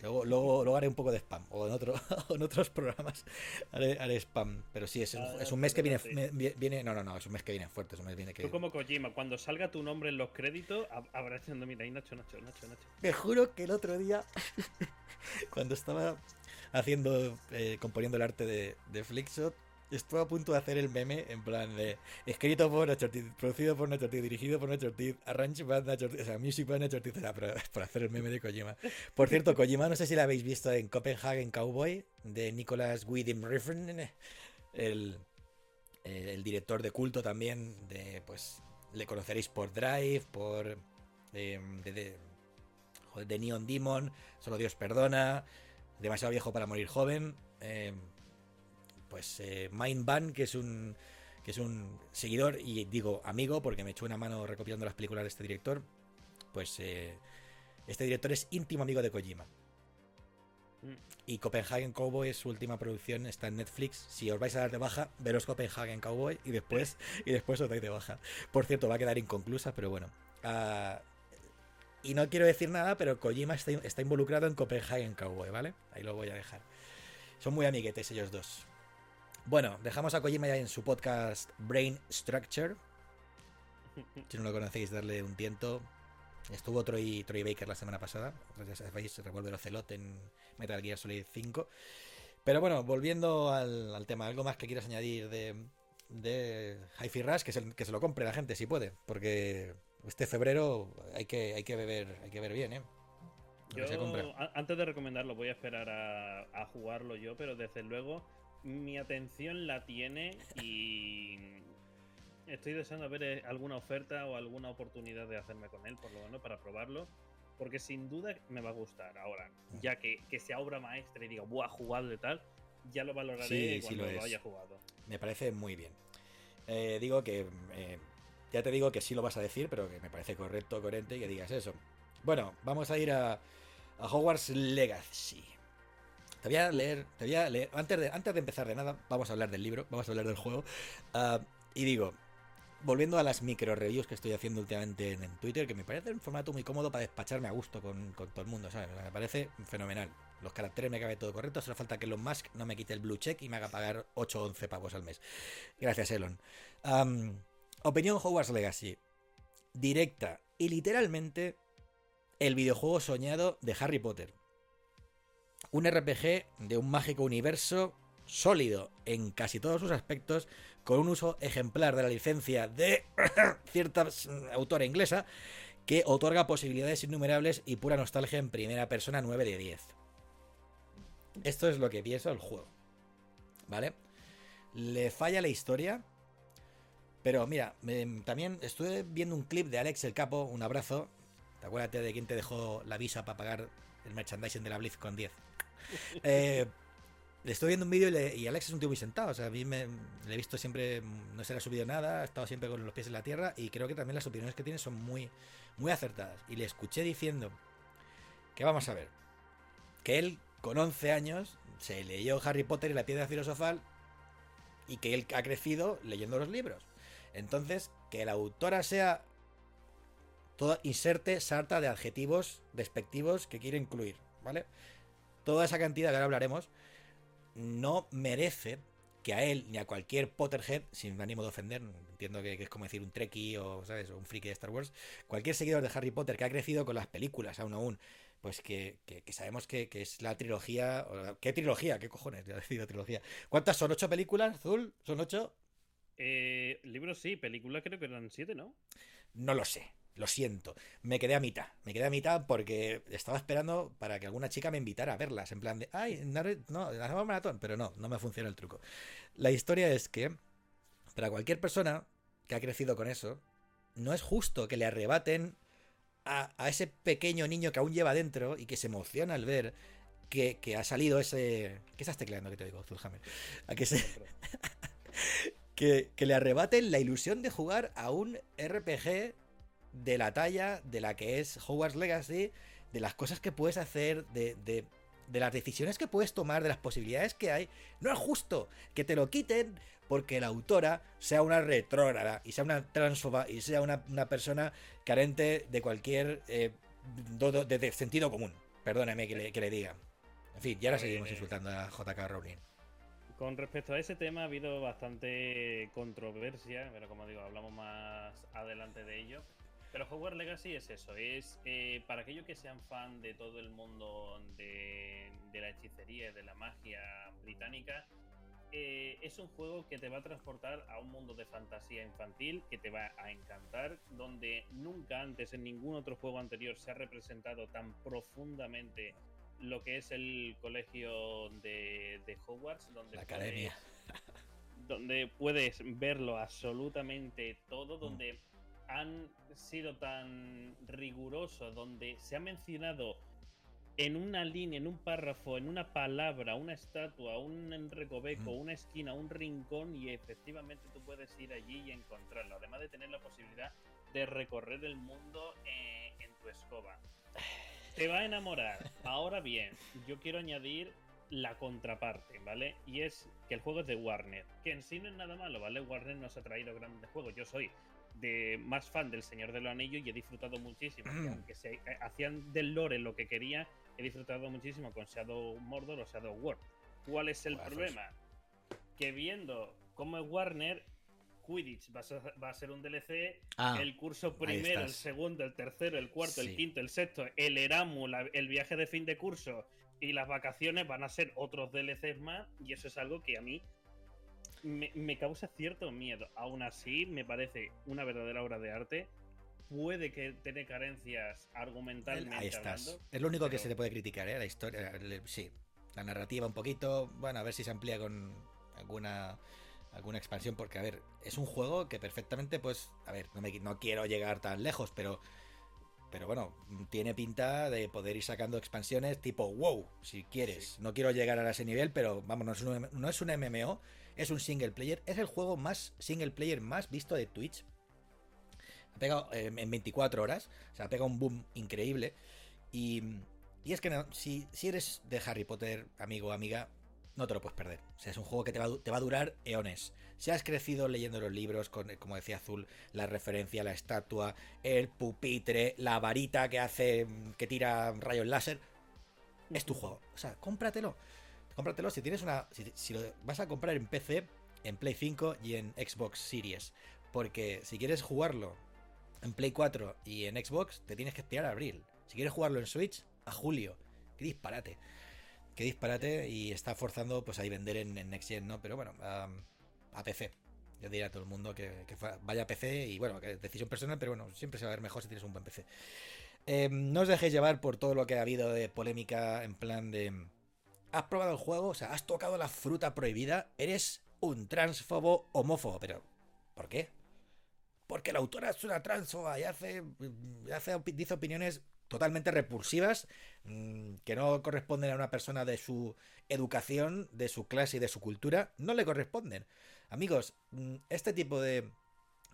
Luego, luego, haré un poco de spam. O en, otro, *laughs* en otros programas haré, spam. Pero sí, es, ah, un mes que viene, viene, No, no, no, es un mes que viene fuerte. Es un mes viene que... Tú como Kojima, cuando salga tu nombre en los créditos, habrá diciendo, mira, ahí Nacho, Nacho, Nacho, Nacho. Te juro que el otro día, *laughs* cuando estaba haciendo, eh, componiendo el arte de, de Flickshot, estuve a punto de hacer el meme en plan de escrito por Nacho producido por Nacho dirigido por Nacho Ortiz, arrange by Nacho o sea, music by Nacho Ortiz, para, hacer el meme de Kojima. Por cierto, Kojima, no sé si la habéis visto en Copenhagen Cowboy, de Nicolas Winding Refn, el, el director de culto también, de pues le conoceréis por Drive, por em, de, de, de, Neon Demon, Solo Dios Perdona, Demasiado Viejo para Morir Joven. Eh, pues eh, Mindban, que es un que es un seguidor y digo amigo porque me echó una mano recopilando las películas de este director, pues eh, este director es íntimo amigo de Kojima. Mm. Y Copenhagen Cowboy es su última producción, está en Netflix. Si os vais a dar de baja, veros Copenhagen Cowboy y después, y después os dais de baja. Por cierto, va a quedar inconclusa, pero bueno. Ah, y no quiero decir nada, pero Kojima está, está involucrado en Copenhagen Cowboy, ¿vale? Ahí lo voy a dejar. Son muy amiguetes ellos dos. Bueno, dejamos a Kojima ya en su podcast Brain Structure. *laughs* Si no lo conocéis, darle un tiento. Estuvo Troy, Troy Baker la semana pasada. Ya sabéis, Revolver Ocelot en Metal Gear Solid 5. Pero bueno, volviendo al, tema, ¿algo más que quieras añadir de, de Hi-Fi Rush? Que se, que se lo compre la gente si puede. Porque este febrero hay que, hay que beber, hay que ver bien, ¿eh? Yo, antes de recomendarlo, voy a esperar a jugarlo yo, pero desde luego mi atención la tiene y estoy deseando ver eh, alguna oferta o alguna oportunidad de hacerme con él, por lo menos para probarlo. Porque sin duda me va a gustar. Ahora, ya que, sea obra maestra y diga, buah, jugado de tal, ya lo valoraré cuando lo, haya jugado. Me parece muy bien. Eh, digo que. Eh, ya te digo que sí lo vas a decir, pero que me parece correcto, coherente que digas eso. Bueno, vamos a ir a, a Hogwarts Legacy. Te voy a leer, te voy a leer, antes de, antes de empezar de nada, vamos a hablar del libro, vamos a hablar del juego. Ah, y digo, volviendo a las micro reviews que estoy haciendo últimamente en, Twitter, que me parece un formato muy cómodo para despacharme a gusto con, todo el mundo, ¿sabes? Me parece fenomenal. Los caracteres me cabe todo correcto, solo falta que Elon Musk no me quite el blue check y me haga pagar 8 o 11 pavos al mes. Gracias, Elon. opinión Hogwarts Legacy. Directa y literalmente el videojuego soñado de Harry Potter un RPG de un mágico universo sólido en casi todos sus aspectos, con un uso ejemplar de la licencia de *coughs* cierta autora inglesa que otorga posibilidades innumerables y pura nostalgia en primera persona 9 de 10. Esto es lo que pienso del juego. ¿Vale? Le falla la historia. Pero mira, también estuve viendo un clip de Alex el Capo, un abrazo. ¿Te acuerdas de quién te dejó la visa para pagar el merchandising de la Blizz con 10? *laughs* Eh, le estoy viendo un vídeo y, Alex es un tío muy sentado. O sea, a mí me, le he visto siempre, no se le ha subido nada, ha estado siempre con los pies en la tierra y creo que también las opiniones que tiene son muy, muy acertadas. Y le escuché diciendo que vamos a ver, que él con 11 años se leyó Harry Potter y la piedra filosofal y que él ha crecido leyendo los libros. Entonces, que la autora sea toda inserte sarta de adjetivos despectivos que quiere incluir, ¿vale? Toda esa cantidad que ahora hablaremos no merece que a él ni a cualquier Potterhead, sin ánimo de ofender, entiendo que, es como decir un Trekkie o, ¿sabes? un friki de Star Wars, cualquier seguidor de Harry Potter que ha crecido con las películas aún aún, pues que, sabemos que, es la trilogía. ¿Qué trilogía? ¿Qué cojones? Ya decido trilogía. ¿Cuántas son? ¿Ocho películas, Azul? ¿Son ocho? Eh, libros sí, películas creo que eran siete, ¿no? No lo sé. Lo siento, me quedé a mitad. Me quedé a mitad porque estaba esperando para que alguna chica me invitara a verlas. En plan de, ay, no, hacemos maratón. Pero no, no me funciona el truco. La historia es que, para cualquier persona que ha crecido con eso, no es justo que le arrebaten a, ese pequeño niño que aún lleva dentro y que se emociona al ver que, ha salido ese. ¿Qué estás tecleando que te digo, Zulhammer? A que se. *laughs* que, que le arrebaten la ilusión de jugar a un RPG de la talla de la que es Hogwarts Legacy, de las cosas que puedes hacer, de, de, las decisiones que puedes tomar, de las posibilidades que hay. No es justo que te lo quiten porque la autora sea una retrógrada y sea una transfoba y sea una, persona carente de cualquier eh, de, sentido común. Perdóneme que le, que le diga. En fin, ya ahora seguimos insultando a JK Rowling. Con respecto a ese tema ha habido bastante controversia, pero como digo, hablamos más adelante de ello. Pero Hogwarts Legacy es eso, es eh, para aquellos que sean fan de todo el mundo de, la hechicería y de la magia británica, eh, es un juego que te va a transportar a un mundo de fantasía infantil que te va a encantar, donde nunca antes en ningún otro juego anterior se ha representado tan profundamente lo que es el colegio de, Hogwarts, donde la academia. donde puedes verlo absolutamente todo, mm. Han sido tan rigurosos, donde se ha mencionado en una línea, en un párrafo, en una palabra, una estatua, un recoveco, mm. una esquina, un rincón y efectivamente tú puedes ir allí y encontrarlo, además de tener la posibilidad de recorrer el mundo eh, en tu escoba. Te va a enamorar. *laughs* Ahora bien, yo quiero añadir la contraparte, ¿vale? Y es que el juego es de Warner, que en sí no es nada malo, ¿vale? Warner nos ha traído grandes juegos. Yo soy de más fan del Señor de los Anillos y he disfrutado muchísimo. *clears throat* aunque se eh, hacían del lore lo que quería, he disfrutado muchísimo con Shadow Mordor o Shadow War. ¿Cuál es el problema? Que viendo cómo es Warner, Quidditch va a ser, un DLC, ah, el curso primero, el segundo, el tercero, el cuarto, el quinto, el sexto, el Eramu, el viaje de fin de curso y las vacaciones van a ser otros DLCs más y eso es algo que a mí me, causa cierto miedo. Aún así, me parece una verdadera obra de arte. Puede que tenga carencias argumentalmente. Ahí estás. es lo único que se le puede criticar, ¿eh? La historia, sí. La narrativa un poquito. Bueno, a ver si se amplía con alguna alguna expansión, porque a ver, es un juego que perfectamente, pues, a ver, no, me, no quiero llegar tan lejos, pero, pero bueno, tiene pinta de poder ir sacando expansiones tipo wow, si quieres. No quiero llegar a ese nivel, pero vamos, no es, un, no es un MMO, es un single player, es el juego más single player más visto de Twitch. Ha pegado eh, en 24 horas, o sea, ha pegado un boom increíble. Y, y es que no, si, si eres de Harry Potter, amigo o amiga, no te lo puedes perder. O sea, es un juego que te va, te va a durar eones. Si has crecido leyendo los libros, con, como decía Azul, la referencia, la estatua, el pupitre, la varita que hace, que tira rayos láser, es tu juego. O sea, cómpratelo. Cómpratelo si tienes una. Si, lo vas a comprar en PC, en Play 5 y en Xbox Series. Porque si quieres jugarlo en Play 4 y en Xbox, te tienes que esperar a abril. Si quieres jugarlo en Switch, a julio. Qué disparate qué disparate y está forzando pues ahí vender en, Next Gen, ¿no? Pero bueno, a PC. Yo diría a todo el mundo que, vaya a PC y bueno, que decisión personal, pero bueno, siempre se va a ver mejor si tienes un buen PC. Em, no os dejéis llevar por todo lo que ha habido de polémica en plan de... ¿Has probado el juego? O sea, has tocado la fruta prohibida. Eres un transfobo homófobo. Pero, ¿por qué? Porque la autora es una transfoba y hace, hace dice opiniones totalmente repulsivas mm, que no corresponden a una persona de su educación, de su clase y de su cultura, no le corresponden. Amigos, mm, este tipo de,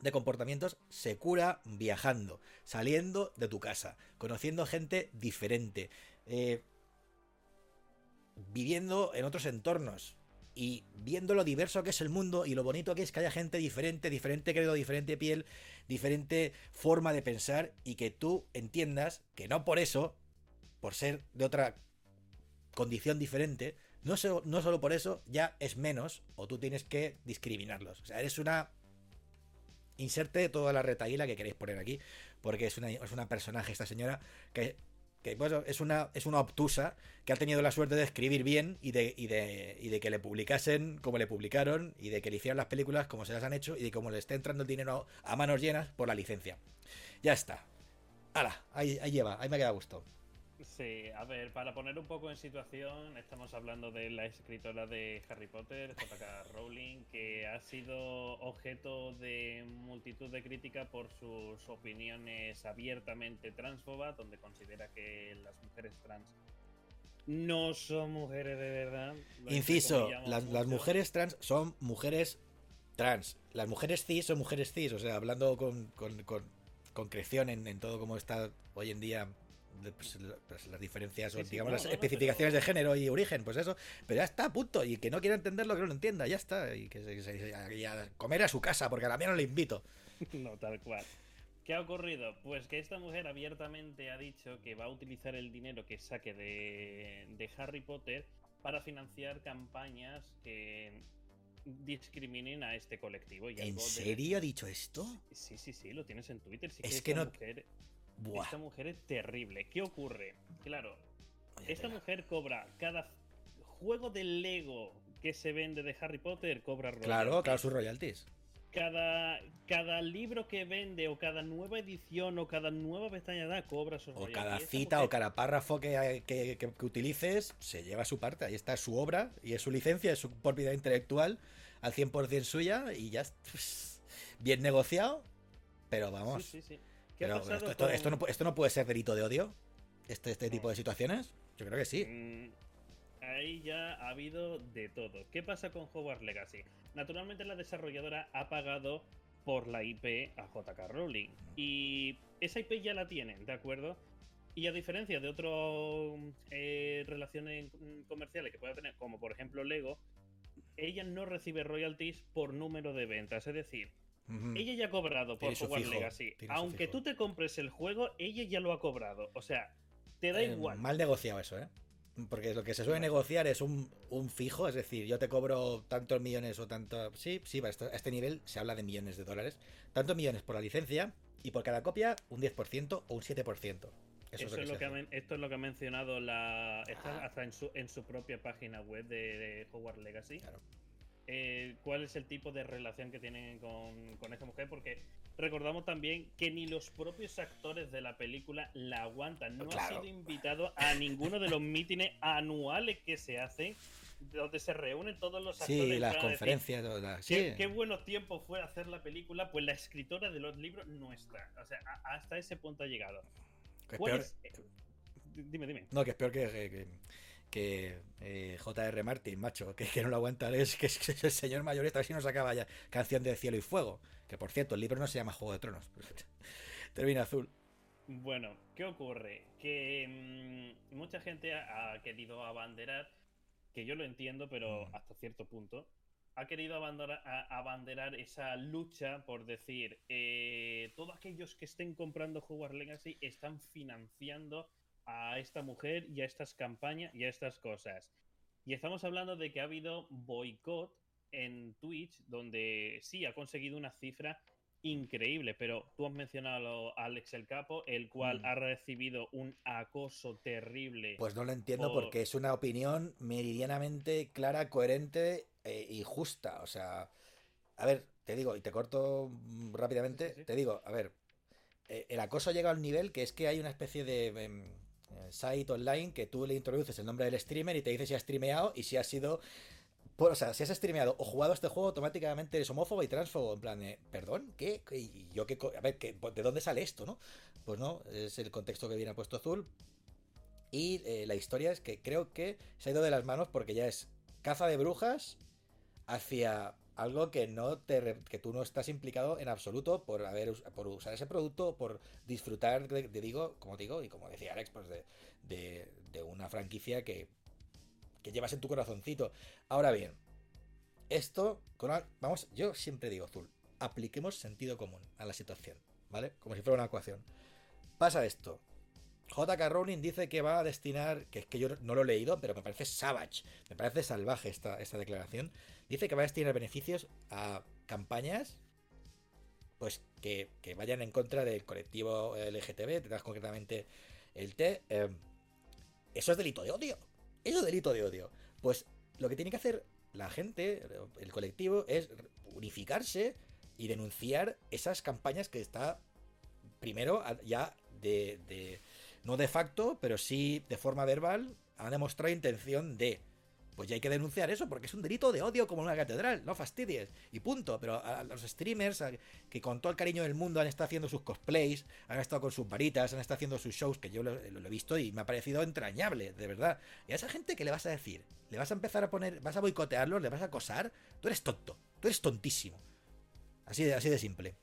de comportamientos se cura viajando, saliendo de tu casa, conociendo gente diferente, eh, viviendo en otros entornos y viendo lo diverso que es el mundo y lo bonito que es que haya gente diferente, diferente credo, diferente piel, diferente forma de pensar y que tú entiendas que no por eso, por ser de otra condición diferente, no, no solo por eso ya es menos o tú tienes que discriminarlos. O sea, eres una... Inserte toda la retaíla que queréis poner aquí, porque es una, es una personaje esta señora que que pues, es, una, es una obtusa que ha tenido la suerte de escribir bien y de, y, de, y de que le publicasen como le publicaron y de que le hicieran las películas como se las han hecho y de cómo le esté entrando el dinero a manos llenas por la licencia. Ya está. ¡Hala! Ahí, ahí lleva, ahí me queda gusto. Sí, a ver, para poner un poco en situación, estamos hablando de la escritora de Harry Potter, J.K. Rowling, que ha sido objeto de multitud de crítica por sus opiniones abiertamente transfobas, donde considera que las mujeres trans no son mujeres de verdad. Inciso, las, mujeres trans son mujeres trans. Las mujeres cis son mujeres cis, o sea, hablando con, con, con concreción en, en todo como está hoy en día pues, pues, las diferencias o digamos las especificaciones de género y origen, pues eso, pero ya está, punto, y que no quiera entenderlo, que no lo entienda, ya está, y que se, a comer a su casa, porque a la mía no le invito. *laughs* no, tal cual. ¿Qué ha ocurrido? Pues que esta mujer abiertamente ha dicho que va a utilizar el dinero que saque de, de Harry Potter para financiar campañas que discriminen a este colectivo. Y ¿En serio ha dicho esto? Sí, sí, sí, lo tienes en Twitter. es que, no. Mujer, esta mujer es terrible. ¿Qué ocurre? Claro, esta mujer cobra cada juego de Lego que se vende de Harry Potter, cobra royalties. Claro, claro, sus royalties. Cada, cada libro que vende, o cada nueva edición, o cada nueva pestaña da, cobra sus O cada cita, o cada párrafo que, que, utilices, se lleva su parte. Ahí está su obra, y es su licencia, es su propiedad intelectual, al 100% suya, y ya bien negociado, pero vamos. Sí, sí, sí. Pero esto, no, esto, no, puede ser delito de odio, este, este tipo de situaciones. Yo creo que sí. Mm, ahí ya ha habido de todo. ¿Qué pasa con Hogwarts Legacy? Naturalmente la desarrolladora ha pagado por la IP a JK Rowling. Y esa IP ya la tienen, ¿de acuerdo? Y a diferencia de otras eh, relaciones comerciales que pueda tener, como por ejemplo Lego, ella no recibe royalties por número de ventas. Es decir, ella ya ha cobrado por Hogwarts Legacy. Aunque tú te compres el juego, ella ya lo ha cobrado. O sea, te da eh, igual. Mal negociado eso, ¿eh? Porque lo que se suele negociar es un, fijo, es decir, yo te cobro tantos millones o tanto. Sí, sí, a este nivel se habla de millones de dólares. Tantos millones por la licencia y por cada copia un 10% o un 7%. Eso, es, lo que esto es lo que ha mencionado la, ah. hasta en su, en su propia página web de, de Hogwarts Legacy. Claro. Eh, cuál es el tipo de relación que tienen con, con esta mujer, porque recordamos también que ni los propios actores de la película la aguantan. No ha sido invitado a ninguno de los mítines anuales que se hacen donde se reúnen todos los actores. Sí, las conferencias. ¿qué, buenos tiempos fue hacer la película, pues la escritora de los libros no está. O sea, hasta ese punto ha llegado. Eh, dime, dime. No, que es peor que, que eh, J.R. Martin, macho, que, no lo aguanta, es que es, el señor mayorista, a ver si nos acaba ya Canción de Cielo y Fuego, que por cierto, el libro no se llama Juego de Tronos, *laughs* termina azul. Bueno, ¿qué ocurre? Que mm, mucha gente ha, querido abanderar, que yo lo entiendo, pero mm. hasta cierto punto, ha querido abanderar, abanderar esa lucha por decir, eh, todos aquellos que estén comprando Hogwarts Legacy están financiando a esta mujer y a estas campañas y a estas cosas. Y estamos hablando de que ha habido boicot en Twitch, donde sí ha conseguido una cifra increíble, pero tú has mencionado a Alex el Capo, el cual mm. ha recibido un acoso terrible. Pues no lo entiendo porque es una opinión meridianamente clara, coherente eh, y justa. O sea, a ver, te digo, y te corto rápidamente, te digo, a ver, eh, el acoso llega al nivel que es que hay una especie de... Site online que tú le introduces el nombre del streamer y te dice si ha streameado y si ha sido. o sea, si has streameado o jugado este juego, automáticamente eres homófobo y transfobo. En plan, ¿perdón? ¿Qué? ¿Y yo qué? A ver, ¿de dónde sale esto, no? Pues no, es el contexto que viene puesto azul. Y eh, la historia es que creo que se ha ido de las manos porque ya es caza de brujas hacia algo que no te que tú no estás implicado en absoluto por haber por usar ese producto por disfrutar de, digo como digo y como decía Alex pues de, de, una franquicia que, que llevas en tu corazoncito. Ahora bien esto con, vamos yo siempre digo azul apliquemos sentido común a la situación vale como si fuera una ecuación. Pasa esto JK Rowling dice que va a destinar, que es que yo no lo he leído, pero me parece savage, me parece salvaje esta, esta declaración. Dice que va a destinar beneficios a campañas pues que, vayan en contra del colectivo LGTB, más concretamente el T. Em, eso es delito de odio. Eso es delito de odio. Pues lo que tiene que hacer la gente, el colectivo, es unificarse y denunciar esas campañas que está primero ya de no de facto, pero sí de forma verbal, ha demostrado intención de. Pues ya hay que denunciar eso, porque es un delito de odio como una catedral, no fastidies, y punto. Pero a los streamers que con todo el cariño del mundo han estado haciendo sus cosplays, han estado con sus varitas, han estado haciendo sus shows, que yo lo, he visto y me ha parecido entrañable, de verdad. Y a esa gente, ¿qué le vas a decir? ¿Le vas a empezar a poner, vas a boicotearlos, le vas a acosar? Tú eres tonto, tú eres tontísimo. Así de, así de simple.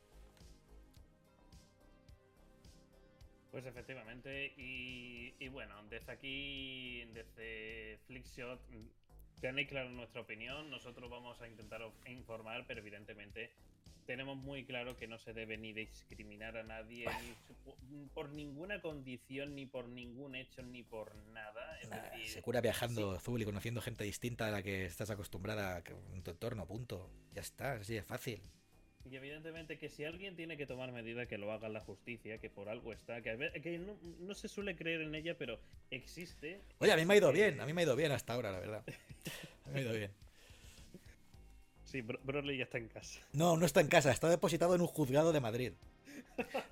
Pues efectivamente, y, bueno, desde aquí, desde Flickshot, tenéis claro nuestra opinión, nosotros vamos a intentar informar, pero evidentemente tenemos muy claro que no se debe ni discriminar a nadie *laughs* ni por ninguna condición, ni por ningún hecho, ni por nada. se cura viajando azul y conociendo gente distinta a la que estás acostumbrada en tu entorno, punto. Ya está, así es fácil. Y evidentemente que si alguien tiene que tomar medida, que lo haga la justicia, que por algo está, que, que no, se suele creer en ella, pero existe. Oye, a mí me ha ido bien, a mí me ha ido bien hasta ahora, la verdad. A mí me ha ido bien. Sí, Broly ya está en casa. No, no está en casa, está depositado en un juzgado de Madrid.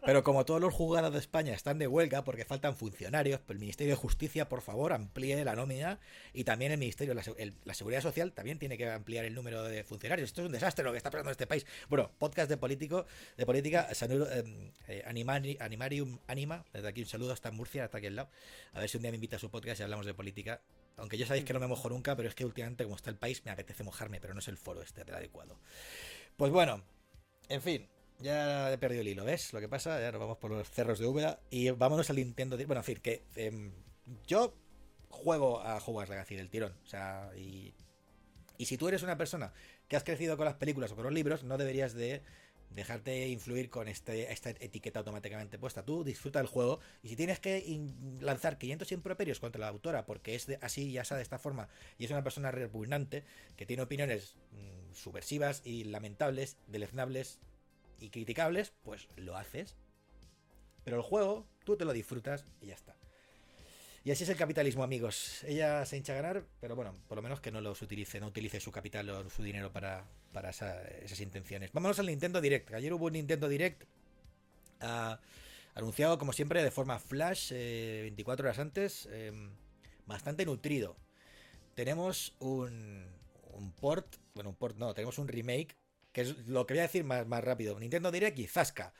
Pero como todos los juzgados de España están de huelga porque faltan funcionarios, el Ministerio de Justicia, por favor, amplíe la nómina y también el Ministerio de la, Seguridad Social también tiene que ampliar el número de funcionarios. Esto es un desastre lo que está pasando en este país. Bueno, podcast de político, de política, eh, eh, Animarium Anima, desde aquí un saludo hasta Murcia, hasta aquí al lado. A ver si un día me invita a su podcast y hablamos de política. Aunque ya sabéis que no me mojo nunca, pero es que últimamente como está el país me apetece mojarme, pero no es el foro este el adecuado. Pues bueno, en fin, ya he perdido el hilo, ¿ves? Lo que pasa, ya nos vamos por los cerros de Úbeda y vámonos al Nintendo. Bueno, en fin, que em, yo juego a Hogwarts Legacy del tirón. O sea, y, y si tú eres una persona que has crecido con las películas o con los libros, no deberías de dejarte influir con este, esta etiqueta automáticamente puesta. Tú disfruta del juego y si tienes que lanzar 500 improperios contra la autora porque es así, ya sea de esta forma, y es una persona repugnante que tiene opiniones mm, subversivas y lamentables, deleznables y criticables, pues lo haces. Pero el juego, tú te lo disfrutas y ya está. Y así es el capitalismo, amigos. Ella se hincha a ganar, pero bueno, por lo menos que no los utilice, no utilice su capital o su dinero para, esas intenciones. Vámonos al Nintendo Direct. Ayer hubo un Nintendo Direct ah, anunciado, como siempre, de forma flash, 24 eh, horas antes, em, bastante nutrido. Tenemos un, un port, bueno, un port no, tenemos un remake que es lo que voy a decir más, más rápido. Nintendo Direct y Zasca.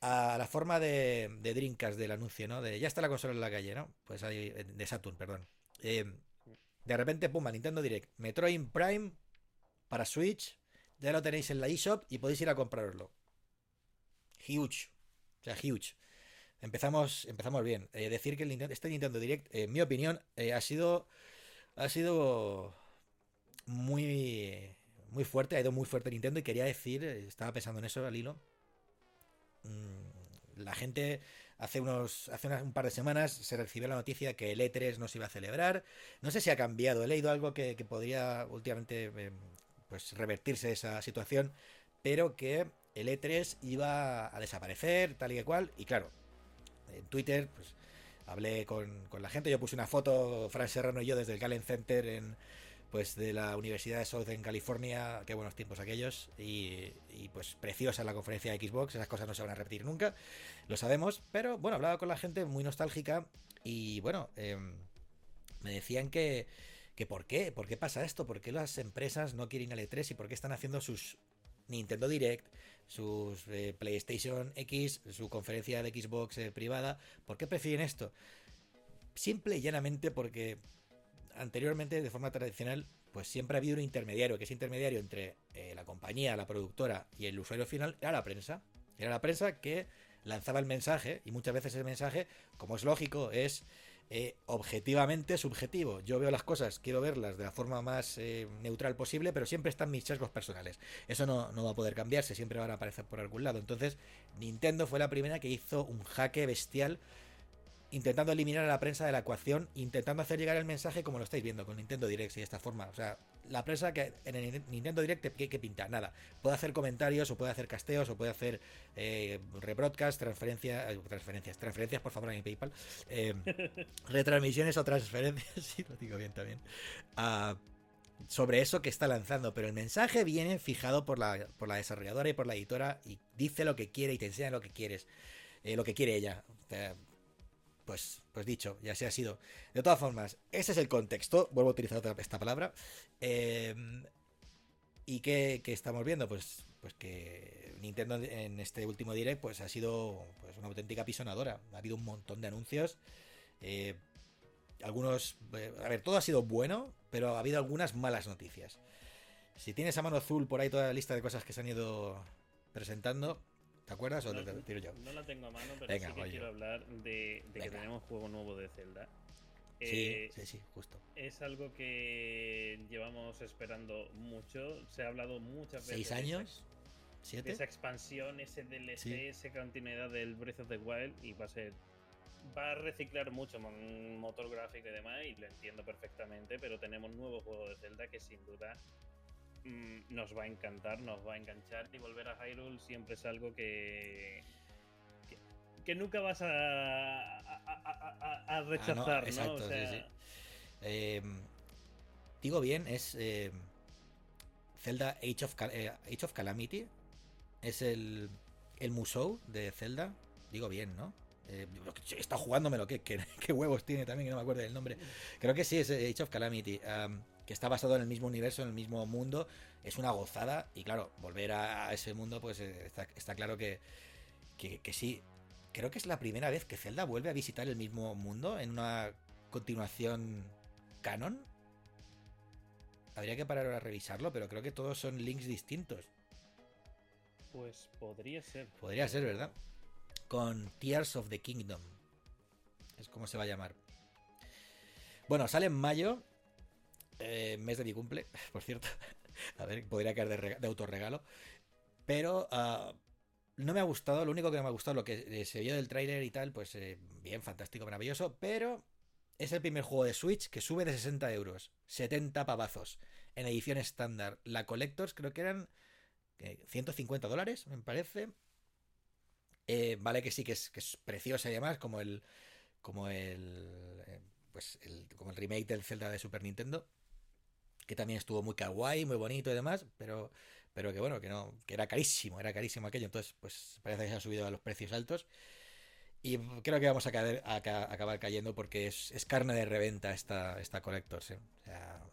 A la forma de, de del anuncio, ¿no? De ya está la consola en la calle, ¿no? Pues ahí, de Saturn, perdón. Eh, de repente, pumba, Nintendo Direct. Metroid Prime para Switch. Ya lo tenéis en la eShop y podéis ir a comprarlo. Huge. O sea, huge. Empezamos, empezamos bien. Eh, decir que el este Nintendo Direct, en mi opinión, eh, ha sido. Ha sido muy muy fuerte, ha ido muy fuerte Nintendo y quería decir, estaba pensando en eso al hilo. Mm, la gente hace unos hace un par de semanas se recibió la noticia que el E3 no se iba a celebrar. No sé si ha cambiado, he leído algo que, podría últimamente eh, pues revertirse esa situación, pero que el E3 iba a desaparecer, tal y que cual. Y claro, en Twitter, pues hablé con, con la gente, yo puse una foto, Fran Serrano y yo desde el Galen Center en pues de la Universidad de Southern California, qué buenos tiempos aquellos, y, pues preciosa la conferencia de Xbox, esas cosas no se van a repetir nunca, lo sabemos, pero bueno, hablaba con la gente muy nostálgica y bueno, em, me decían que, que por qué, por qué pasa esto, por qué las empresas no quieren al E3 y por qué están haciendo sus Nintendo Direct, sus eh, PlayStation X, su conferencia de Xbox eh, privada, ¿por qué prefieren esto? Simple y llanamente porque anteriormente, de forma tradicional, pues siempre ha habido un intermediario, que es intermediario entre eh, la compañía, la productora y el usuario final, era la prensa. Era la prensa que lanzaba el mensaje, y muchas veces ese mensaje, como es lógico, es eh, objetivamente subjetivo. Yo veo las cosas, quiero verlas de la forma más eh, neutral posible, pero siempre están mis sesgos personales. Eso no, no, va a poder cambiarse, siempre van a aparecer por algún lado. Entonces, Nintendo fue la primera que hizo un jaque bestial intentando eliminar a la prensa de la ecuación, intentando hacer llegar el mensaje como lo estáis viendo con Nintendo Direct y de esta forma. O sea, la prensa que en el Nintendo Direct ¿qué, qué pinta? Nada. Puede hacer comentarios, o puede hacer casteos, o puede hacer eh, rebroadcast, transferencias, transferencias, transferencias, por favor, en PayPal, eh, *laughs* retransmisiones o transferencias, *laughs* sí, lo digo bien también, sobre eso que está lanzando. Pero el mensaje viene fijado por la, por la desarrolladora y por la editora y dice lo que quiere y te enseña lo que quieres, eh, lo que quiere ella. O sea, pues, pues dicho, ya se ha sido. De todas formas, ese es el contexto. Vuelvo a utilizar esta palabra. Em, ¿Y qué, estamos viendo? Pues, pues que Nintendo en este último direct pues, ha sido pues, una auténtica pisonadora. Ha habido un montón de anuncios. Eh, algunos. Eh, a ver, todo ha sido bueno, pero ha habido algunas malas noticias. Si tienes a mano azul por ahí toda la lista de cosas que se han ido presentando, ¿Te acuerdas o no, te, tiro yo? No la tengo a mano, pero sí que quiero hablar de, que tenemos juego nuevo de Zelda. Sí, eh, sí, sí, justo. Es algo que llevamos esperando mucho. Se ha hablado muchas veces. ¿Seis años? ¿Siete? esa expansión, ese DLC, esa continuidad del Breath of the Wild y va a ser va a reciclar mucho motor gráfico y demás y lo entiendo perfectamente, pero tenemos nuevo juego de Zelda que sin duda mm, nos va a encantar, nos va a enganchar y volver a Hyrule siempre es algo que que, nunca vas a, a, rechazar, ¿no? O sea, em, digo bien, es eh, Zelda Age of, eh, Age of Calamity. Es el, el Musou de Zelda. Digo bien, ¿no? Eh, está jugándomelo, ¿qué, qué, *laughs* qué, huevos tiene también, que no me acuerdo del nombre. Creo que sí, es Age of Calamity, que está basado en el mismo universo, en el mismo mundo. Es una gozada y claro, volver a, ese mundo, pues eh, está, claro que, que, sí. Creo que es la primera vez que Zelda vuelve a visitar el mismo mundo en una continuación canon. Habría que parar a revisarlo, pero creo que todos son links distintos. Pues podría ser. Podría ser, ¿verdad? con Tears of the Kingdom. Es como se va a llamar. Bueno, sale en mayo, eh, mes de mi cumple, *laughs* por cierto. a ver, podría caer de, autorregalo. Pero ah, no me ha gustado, lo único que no me ha gustado, lo que se vio del trailer y tal, pues eh, bien, fantástico, maravilloso. Pero es el primer juego de Switch que sube de 60 euros, 70 pavazos, en edición estándar. La Collectors creo que eran 150 eh, dólares, me parece. Eh, vale que sí, que es, que es preciosa y demás, como el. Como el. Eh, pues el, como el remake del Zelda de Super Nintendo. Que también estuvo muy kawaii, muy bonito y demás. Pero. Pero que bueno, que no. Que era carísimo, era carísimo aquello. Entonces, pues parece que se ha subido a los precios altos. Y creo que vamos a, acabar cayendo porque es, carne de reventa esta, esta Collectors. ¿eh?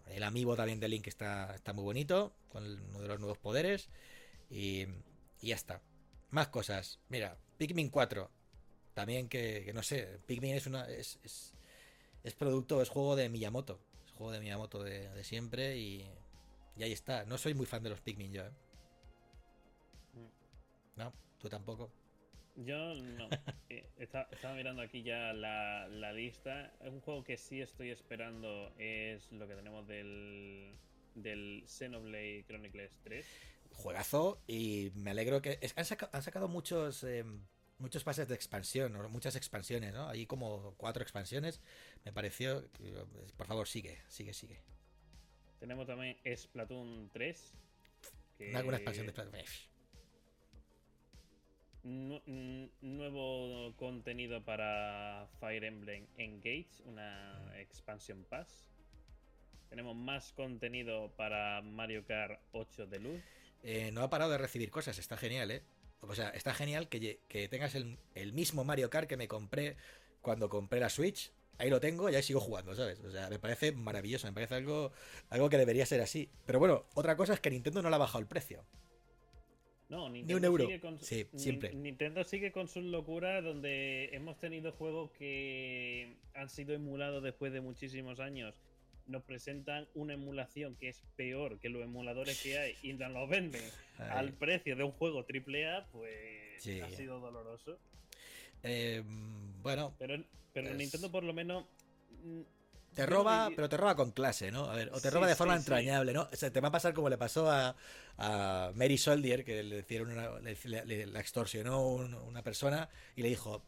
el amiibo también de Link está, está muy bonito, con uno de los nuevos poderes. Y, y ya está. Más cosas. Mira, Pikmin 4. También que, no sé, Pikmin es una es, es, producto, es juego de Miyamoto. Juego de Miyamoto de, siempre y, y, ahí está. No soy muy fan de los Pikmin yo, ¿eh? Mm. No, tú tampoco. Yo no. *laughs* Eh, estaba mirando aquí ya la, la lista. Un juego que sí estoy esperando es lo que tenemos del, del Xenoblade Chronicles 3 juegazo y me alegro que han, sacado muchos em, muchos pases de expansión, muchas expansiones, ¿no? Hay como cuatro expansiones. Me pareció, por favor, sigue, sigue, sigue. Tenemos también Splatoon 3. ¿Alguna expansión de Splatoon? nuevo contenido para Fire Emblem Engage, una expansión pass. Tenemos más contenido para Mario Kart 8 de luz. Eh, no ha parado de recibir cosas, está genial, ¿eh? O sea, está genial que, tengas el, mismo Mario Kart que me compré cuando compré la Switch. Ahí lo tengo y ahí sigo jugando, ¿sabes? O sea, me parece maravilloso, me parece algo, algo que debería ser así. Pero bueno, otra cosa es que Nintendo no le ha bajado el precio. No, Nintendo Ni un euro. Sigue con sí, siempre. Nintendo sigue con su locura donde hemos tenido juegos que han sido emulados después de muchísimos años nos presentan una emulación que es peor que los emuladores que hay y nos venden al precio de un juego AAA, pues ha sido doloroso. Eh, bueno. Pero, pero Nintendo por lo menos... Mm, te roba, pero te roba con clase, ¿no? A ver, o te roba de forma entrañable, ¿no? O sea, te va a pasar como le pasó a, a Mary Soldier, que le hicieron una, le, la extorsionó una persona y le dijo,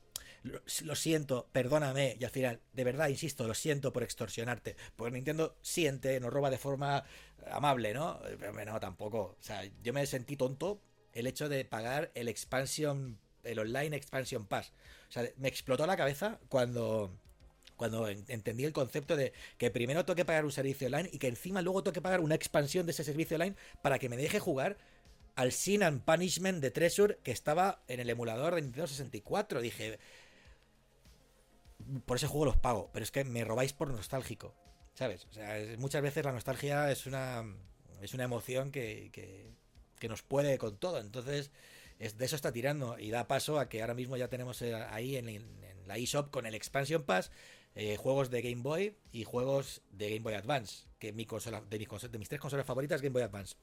lo, siento, perdóname, y al final, de verdad, insisto, lo siento por extorsionarte. Porque Nintendo siente, nos roba de forma amable, ¿no? Pero no, tampoco. O sea, yo me sentí tonto el hecho de pagar el expansion, el online expansion pass. O sea, me explotó la cabeza cuando cuando entendí el concepto de que primero tengo que pagar un servicio online y que encima luego tengo que pagar una expansión de ese servicio online para que me deje jugar al Sin and Punishment de Treasure que estaba en el emulador de Nintendo 64. Dije, por ese juego los pago, pero es que me robáis por nostálgico, ¿sabes? O sea, muchas veces la nostalgia es una, es una emoción que, que, nos puede con todo, entonces es, de eso está tirando y da paso a que ahora mismo ya tenemos eh, ahí en, la eShop con el Expansion Pass eh, juegos de Game Boy y juegos de Game Boy Advance, que mi consola, de, mis, de mis tres consolas favoritas Game Boy Advance.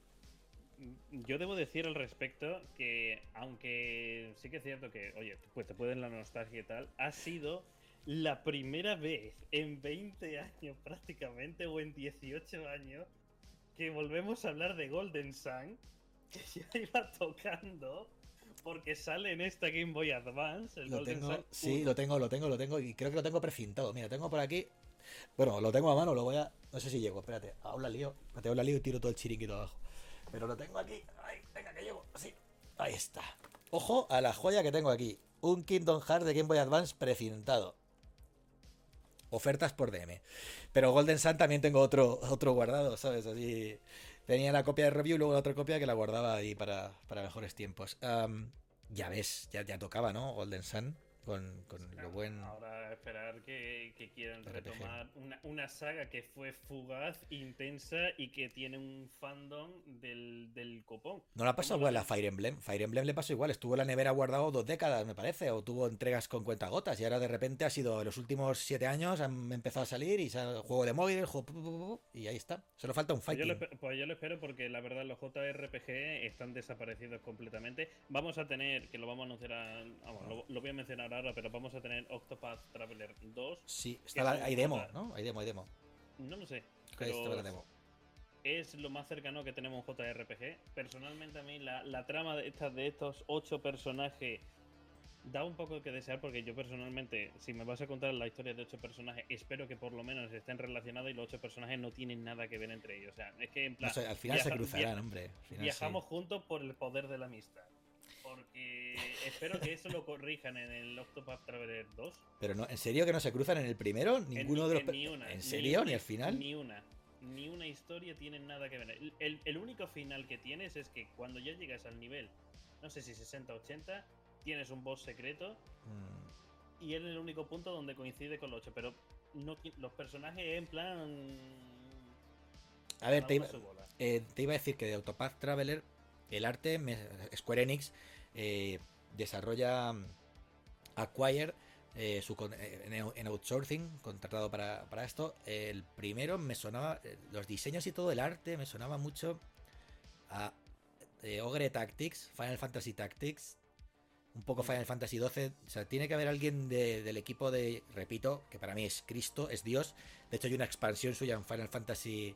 Yo debo decir al respecto que, aunque sí que es cierto que, oye, pues te pueden la nostalgia y tal, ha sido la primera vez en 20 años prácticamente, o en 18 años, que volvemos a hablar de Golden Sun *laughs* que ya iba tocando porque sale en esta Game Boy Advance. El Lo Golden tengo, Sun sí, 1. lo tengo, lo tengo, lo tengo. Y creo que lo tengo precintado. Mira, tengo por aquí. Bueno, lo tengo a mano, lo voy a. No sé si llego, espérate. Habla lío. Espérate, habla lío y tiro todo el chiringuito abajo. Pero lo tengo aquí. Ay, venga, que llego. Así. Ahí está. Ojo a la joya que tengo aquí. Un Kingdom Hearts de Game Boy Advance precintado. Ofertas por DM. Pero Golden Sun también tengo otro, otro guardado, ¿sabes? Así. Tenía la copia de review luego la otra copia que la guardaba ahí para, para mejores tiempos. Ya ves, ya, ya tocaba, ¿no? Golden Sun. Con, con lo buen. Ahora esperar que, que quieran RPG. retomar una, una saga que fue fugaz, intensa y que tiene un fandom del, del copón. No la pasó ¿Cómo igual a Fire Emblem. Fire Emblem le pasó igual. Estuvo en la nevera guardado dos décadas, me parece. O tuvo entregas con cuentagotas. Y ahora de repente ha sido en los últimos siete años. Han empezado a salir. Y sale juego de móvil, juego. pu, pu, y ahí está. Solo falta un Pues yo, fighting. lo, pues yo lo espero porque la verdad los JRPG están desaparecidos completamente. Vamos a tener, que lo vamos a anunciar, a- vamos, lo, lo voy a mencionar pero vamos a tener Octopath Traveler 2. Sí, está la- hay demo, J- ¿no? Hay demo, hay demo. No lo sé, pero demo. es lo más cercano que tenemos a un JRPG. Personalmente a mí la, la trama de, estas, de estos ocho personajes da un poco que desear porque yo personalmente, si me vas a contar la historia de ocho personajes, espero que por lo menos estén relacionados y los ocho personajes no tienen nada que ver entre ellos. O sea, es que en plan... No sé, al final se viaja- cruzarán, hombre. Final Viajamos juntos por el poder de la amistad. Porque espero que eso lo corrijan en el Octopath Traveler 2. sí. Pero no, ¿en serio que no se cruzan en el primero? Ninguno En- de los. ni una, ¿En ni serio? una- ¿Ni al final? Ni una. Ni una historia tiene nada que ver. El, el- el único final que tienes es que cuando ya llegas al nivel, no sé si 60 o 80, tienes un boss secreto Mm, y es el único punto donde coincide con los 8. Pero no, los personajes en plan. A ver, te iba, eh, te iba a decir que de Autopath Traveler, el arte, me- Square Enix eh, desarrolla mm, Acquire eh, su eh, en, en outsourcing, contratado para, para esto. El primero me sonaba, los diseños y todo el arte me sonaba mucho a eh, Ogre Tactics, Final Fantasy Tactics, un poco Final Fantasy XII. O sea, tiene que haber alguien de- del equipo de, repito, que para mí es Cristo, es Dios. De hecho, hay una expansión suya en Final Fantasy.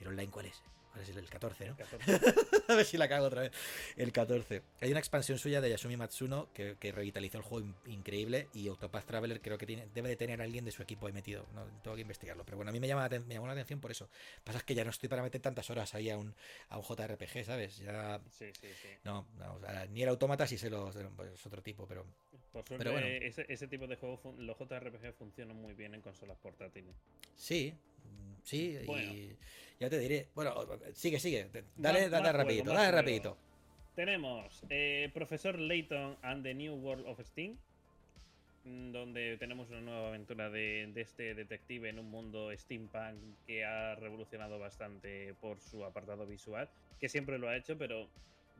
¿El online cuál es? ¿Cuál es el, el 14, no? 14. *laughs* A ver si la cago otra vez. El 14. Hay una expansión suya de Yasumi Matsuno que, que revitalizó el juego in- increíble y Octopath Traveler creo que tiene, debe de tener alguien de su equipo ahí metido. No, tengo que investigarlo. Pero bueno, a mí me, llama me llamó la atención por eso. Pasa es que ya no estoy para meter tantas horas ahí a un, a un JRPG, ¿sabes? Ya... Sí, sí, sí. No, no, o sea, ni el automata sí sé los, pues, es otro tipo, pero... Por suerte, Pero bueno. ese, ese tipo de juegos, los JRPG funcionan muy bien en consolas portátiles. Sí, sí, Bueno. y ya te diré. Bueno, sigue, sigue. Dale, dale más rapidito, dale juego. rapidito. Tenemos eh, Profesor Layton and the New World of Steam, mm, donde tenemos una nueva aventura de, de este detective en un mundo steampunk que ha revolucionado bastante por su apartado visual, que siempre lo ha hecho, pero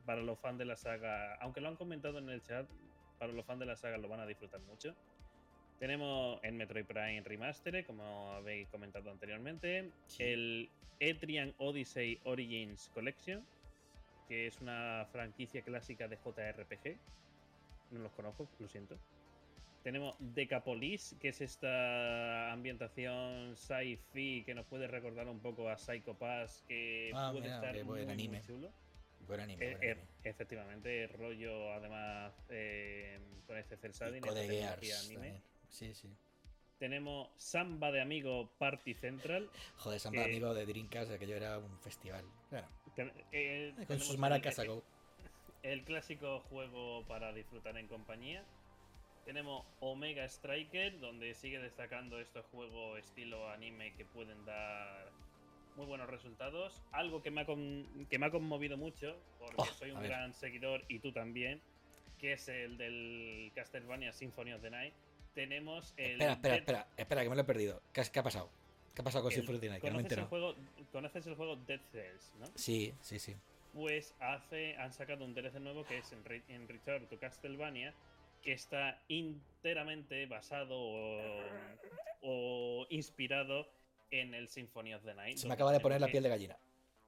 para los fans de la saga, aunque lo han comentado en el chat, para los fans de la saga lo van a disfrutar mucho. Tenemos el Metroid Prime Remastered, como habéis comentado anteriormente, Sí. el Etrian Odyssey Origins Collection, que es una franquicia clásica de JRPG. No los conozco, lo siento. Tenemos Decapolis, que es esta ambientación sci-fi que nos puede recordar un poco a Psycho Pass, que Ah, puede mira, estar muy, anime. chulo. Buen anime, Eh, buen eh, anime. efectivamente, rollo además eh, con este Cel Shading, Geass anime. también. Sí, sí. Tenemos Samba de Amigo Party Central. Joder, Samba que- amigo de Dreamcast, aquello era un festival. Ten- eh, con sus el- maracas a go. El clásico juego para disfrutar en compañía. Tenemos Omega Striker, donde sigue destacando estos juegos estilo anime que pueden dar muy buenos resultados. Algo que me ha, con- que me ha conmovido mucho, porque Oh, soy un gran seguidor y tú también, que es el del Castlevania Symphony of the Night. Tenemos el. Espera, espera, espera, espera, que me lo he perdido. ¿Qué, ha pasado? ¿Qué ha pasado con el- Symphony of? Que no me he ¿conoces, el juego, ¿Conoces el juego Dead Cells, no? Sí, sí, sí. pues hace, han sacado un DLC nuevo que es en, Re- en Return to Castlevania, que está enteramente basado o, o inspirado en el Symphony of the Night. Se me acaba de poner la piel de gallina.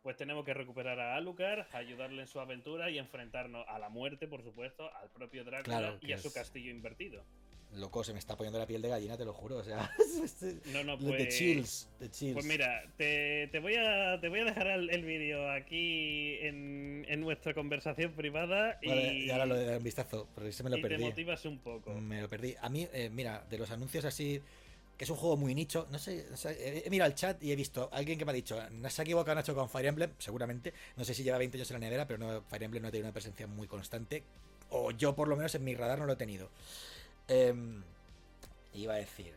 Pues tenemos que recuperar a Alucard, ayudarle en su aventura y enfrentarnos a la muerte, por supuesto, al propio Drácula Claro, y a su es- castillo invertido. Loco, se me está poniendo la piel de gallina, te lo juro. O sea, *laughs* no, no, pues, de chills, de chills. Pues mira, te, te, voy, a, te voy a dejar el, vídeo aquí en, en, nuestra conversación privada. Y, y ahora lo de un vistazo, porque se me lo y perdí. te motivas un poco. Me lo perdí. A mí, eh, mira, de los anuncios así que es un juego muy nicho. No sé, he mirado el chat y he visto a alguien que me ha dicho, se ha equivocado Nacho con Fire Emblem, seguramente. No sé si lleva 20 años en la nevera, pero no, Fire Emblem no ha tenido una presencia muy constante. O yo, por lo menos, en mi radar no lo he tenido. Em, iba a decir.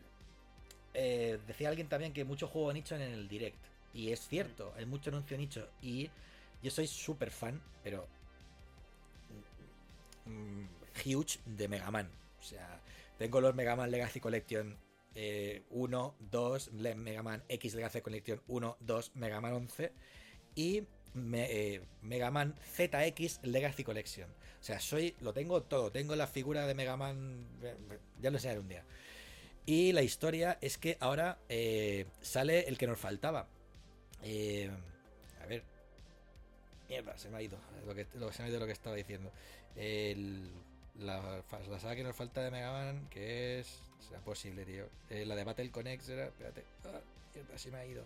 Eh, decía alguien también que mucho juego nicho en el direct. Y es cierto, hay mucho anuncio nicho. Y yo soy súper fan, pero. Mm, huge de Mega Man. O sea, tengo los Mega Man Legacy Collection 1, 2, Mega Man X Legacy Collection 1, 2, Mega Man 11 y eh, Mega Man ZX Legacy Collection. O sea, soy, lo tengo todo. Tengo la figura de Mega Man, ya lo enseñaré un día. Y la historia es que ahora eh, sale el que nos faltaba. Eh, a ver. Mierda, se me ha ido. Lo que, se me ha ido lo que estaba diciendo. la, la saga que nos falta de Mega Man, que es. Será posible, tío. la de Battle Connect era. Espérate. Ah, mierda, se me ha ido.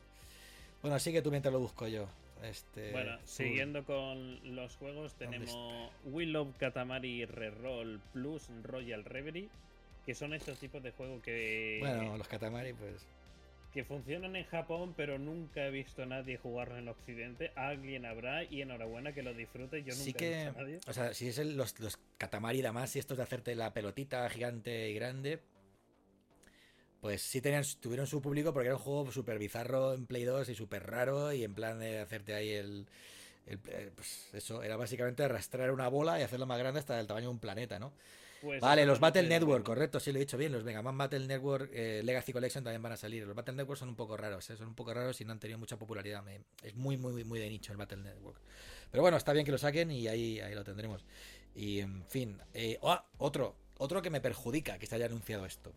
Bueno, sigue tú mientras lo busco yo. Este, bueno, siguiendo con los juegos, tenemos We Love Katamari Reroll Plus Royal Reverie, que son estos tipos de juegos que. Bueno, los Katamari, pues. Que funcionan en Japón, pero nunca he visto a nadie jugarlo en Occidente. Alguien habrá y enhorabuena que lo disfrute. Yo nunca sí que, he visto a nadie. O sea, si es los, los Katamari, además, y estos de hacerte la pelotita gigante y grande, pues sí tenían, tuvieron su público porque era un juego súper bizarro en Play 2 y súper raro y en plan de hacerte ahí el, eh, pues eso, era básicamente arrastrar una bola y hacerlo más grande hasta el tamaño de un planeta, ¿no? Pues vale, los Battle Network, correcto, sí lo he dicho bien, los Mega Man Battle Network eh, Legacy Collection también van a salir. Los Battle Network son un poco raros, ¿eh? son un poco raros y no han tenido mucha popularidad. es muy, muy, muy de nicho el Battle Network. Pero bueno, está bien que lo saquen y ahí, ahí lo tendremos. Y en fin, oh, otro, otro que me perjudica que se haya anunciado esto.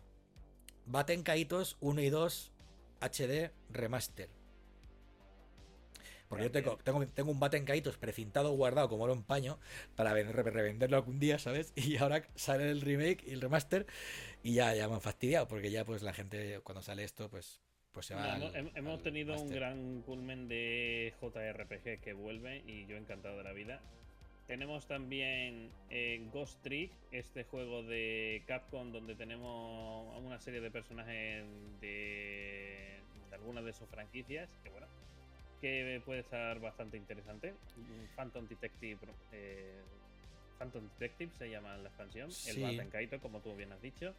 Baten Kaitos 1 y 2 HD Remaster. Porque yo tengo, tengo, un Baten Kaitos precintado, guardado como oro en paño, para revenderlo algún día, ¿sabes? *laughs* Y ahora sale el remake y el remaster y ya, ya me han fastidiado, porque ya pues la gente cuando sale esto, pues, pues se va. hemos tenido un gran culmen de JRPG que vuelve y yo encantado de la vida. Tenemos también eh, Ghost Trick, este juego de Capcom donde tenemos una serie de personajes de, algunas de sus franquicias, que bueno, que puede estar bastante interesante. Phantom Detective, eh, Phantom Detective se llama la expansión, el Baten Kaito, como tú bien has dicho.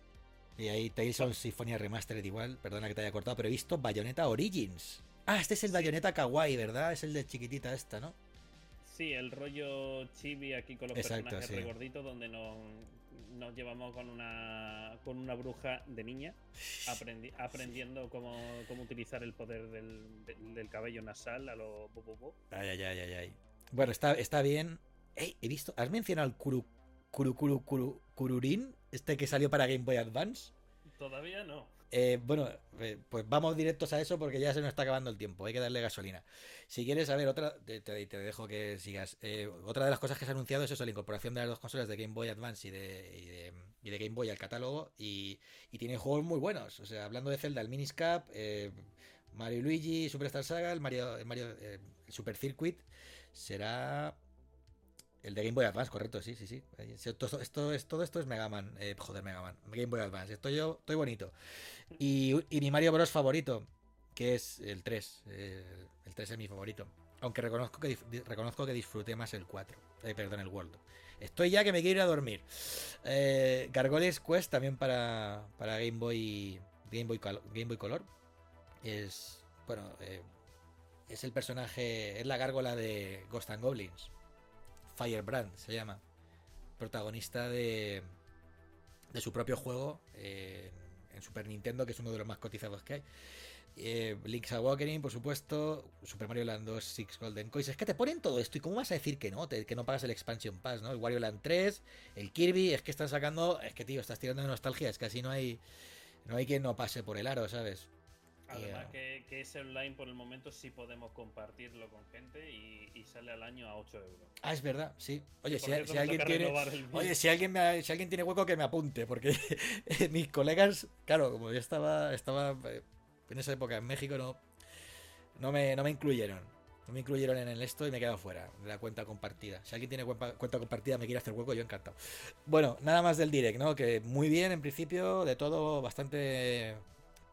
Y ahí Tales of Symphonia Remastered igual, perdona que te haya cortado, pero he visto Bayonetta Origins. Ah, este es el Bayonetta Kawaii, ¿verdad? Es el de chiquitita esta, ¿no? Sí, el rollo chibi aquí con los personajes regorditos donde nos, nos, llevamos con una con una bruja de niña aprendiendo cómo, cómo, utilizar el poder del, del, cabello nasal a lo bo, Ay, ay, ay, ay, Bueno, está, está bien. he visto, ¿has mencionado el Kuru, Kuru, Kuru, Kururin? Este que salió para Game Boy Advance. Todavía no. Eh, bueno, eh, pues vamos directos a eso porque ya se nos está acabando el tiempo, hay que darle gasolina. Si quieres saber otra, te, dejo que sigas. Eh, otra de las cosas que se ha anunciado es eso, la incorporación de las dos consolas de Game Boy Advance y de, Game Boy al catálogo y, y tienen juegos muy buenos. O sea, hablando de Zelda, el Miniscap, Mario Luigi, Superstar Saga, el Mario, Mario Super Circuit, será el de Game Boy Advance, correcto, sí, sí, sí. Todo esto, es, todo esto es Mega Man. Eh, joder, Mega Man. Game Boy Advance. Estoy yo, estoy bonito. Y, mi Mario Bros. favorito, que es el 3. el 3 es mi favorito. Aunque reconozco que, reconozco que disfruté más el 4. Eh, perdón, el World. Estoy ya que me quiero ir a dormir. Eh, Gargoyles Quest también para, para Game Boy Game Boy, Game Boy Color. Es, bueno, eh, es el personaje, es la gárgola de Ghost and Goblins. Firebrand se llama, protagonista de, de su propio juego en Super Nintendo, que es uno de los más cotizados que hay. Eh, Link's Awakening, por supuesto, Super Mario Land 2, Six Golden Coins. Es que te ponen todo esto y cómo vas a decir que no, que no pagas el Expansion Pass, ¿no? El Wario Land 3, el Kirby, es que están sacando, es que tío, estás tirando de nostalgia, es que así no hay, no hay quien no pase por el aro, ¿sabes? Además que, que, ese online por el momento sí podemos compartirlo con gente y, sale al año a 8 euros. Ah, es verdad, sí. Oye, si, alguien tiene, oye si, alguien si alguien tiene hueco que me apunte, porque *laughs* mis colegas, claro, como yo estaba, estaba eh, en esa época en México, no, no, me, no me incluyeron. No me incluyeron en el esto y me he quedado fuera de la cuenta compartida. Si alguien tiene cuenta, cuenta compartida me quiere hacer hueco, yo encantado. Bueno, nada más del direct, ¿no? Que muy bien en principio, de todo bastante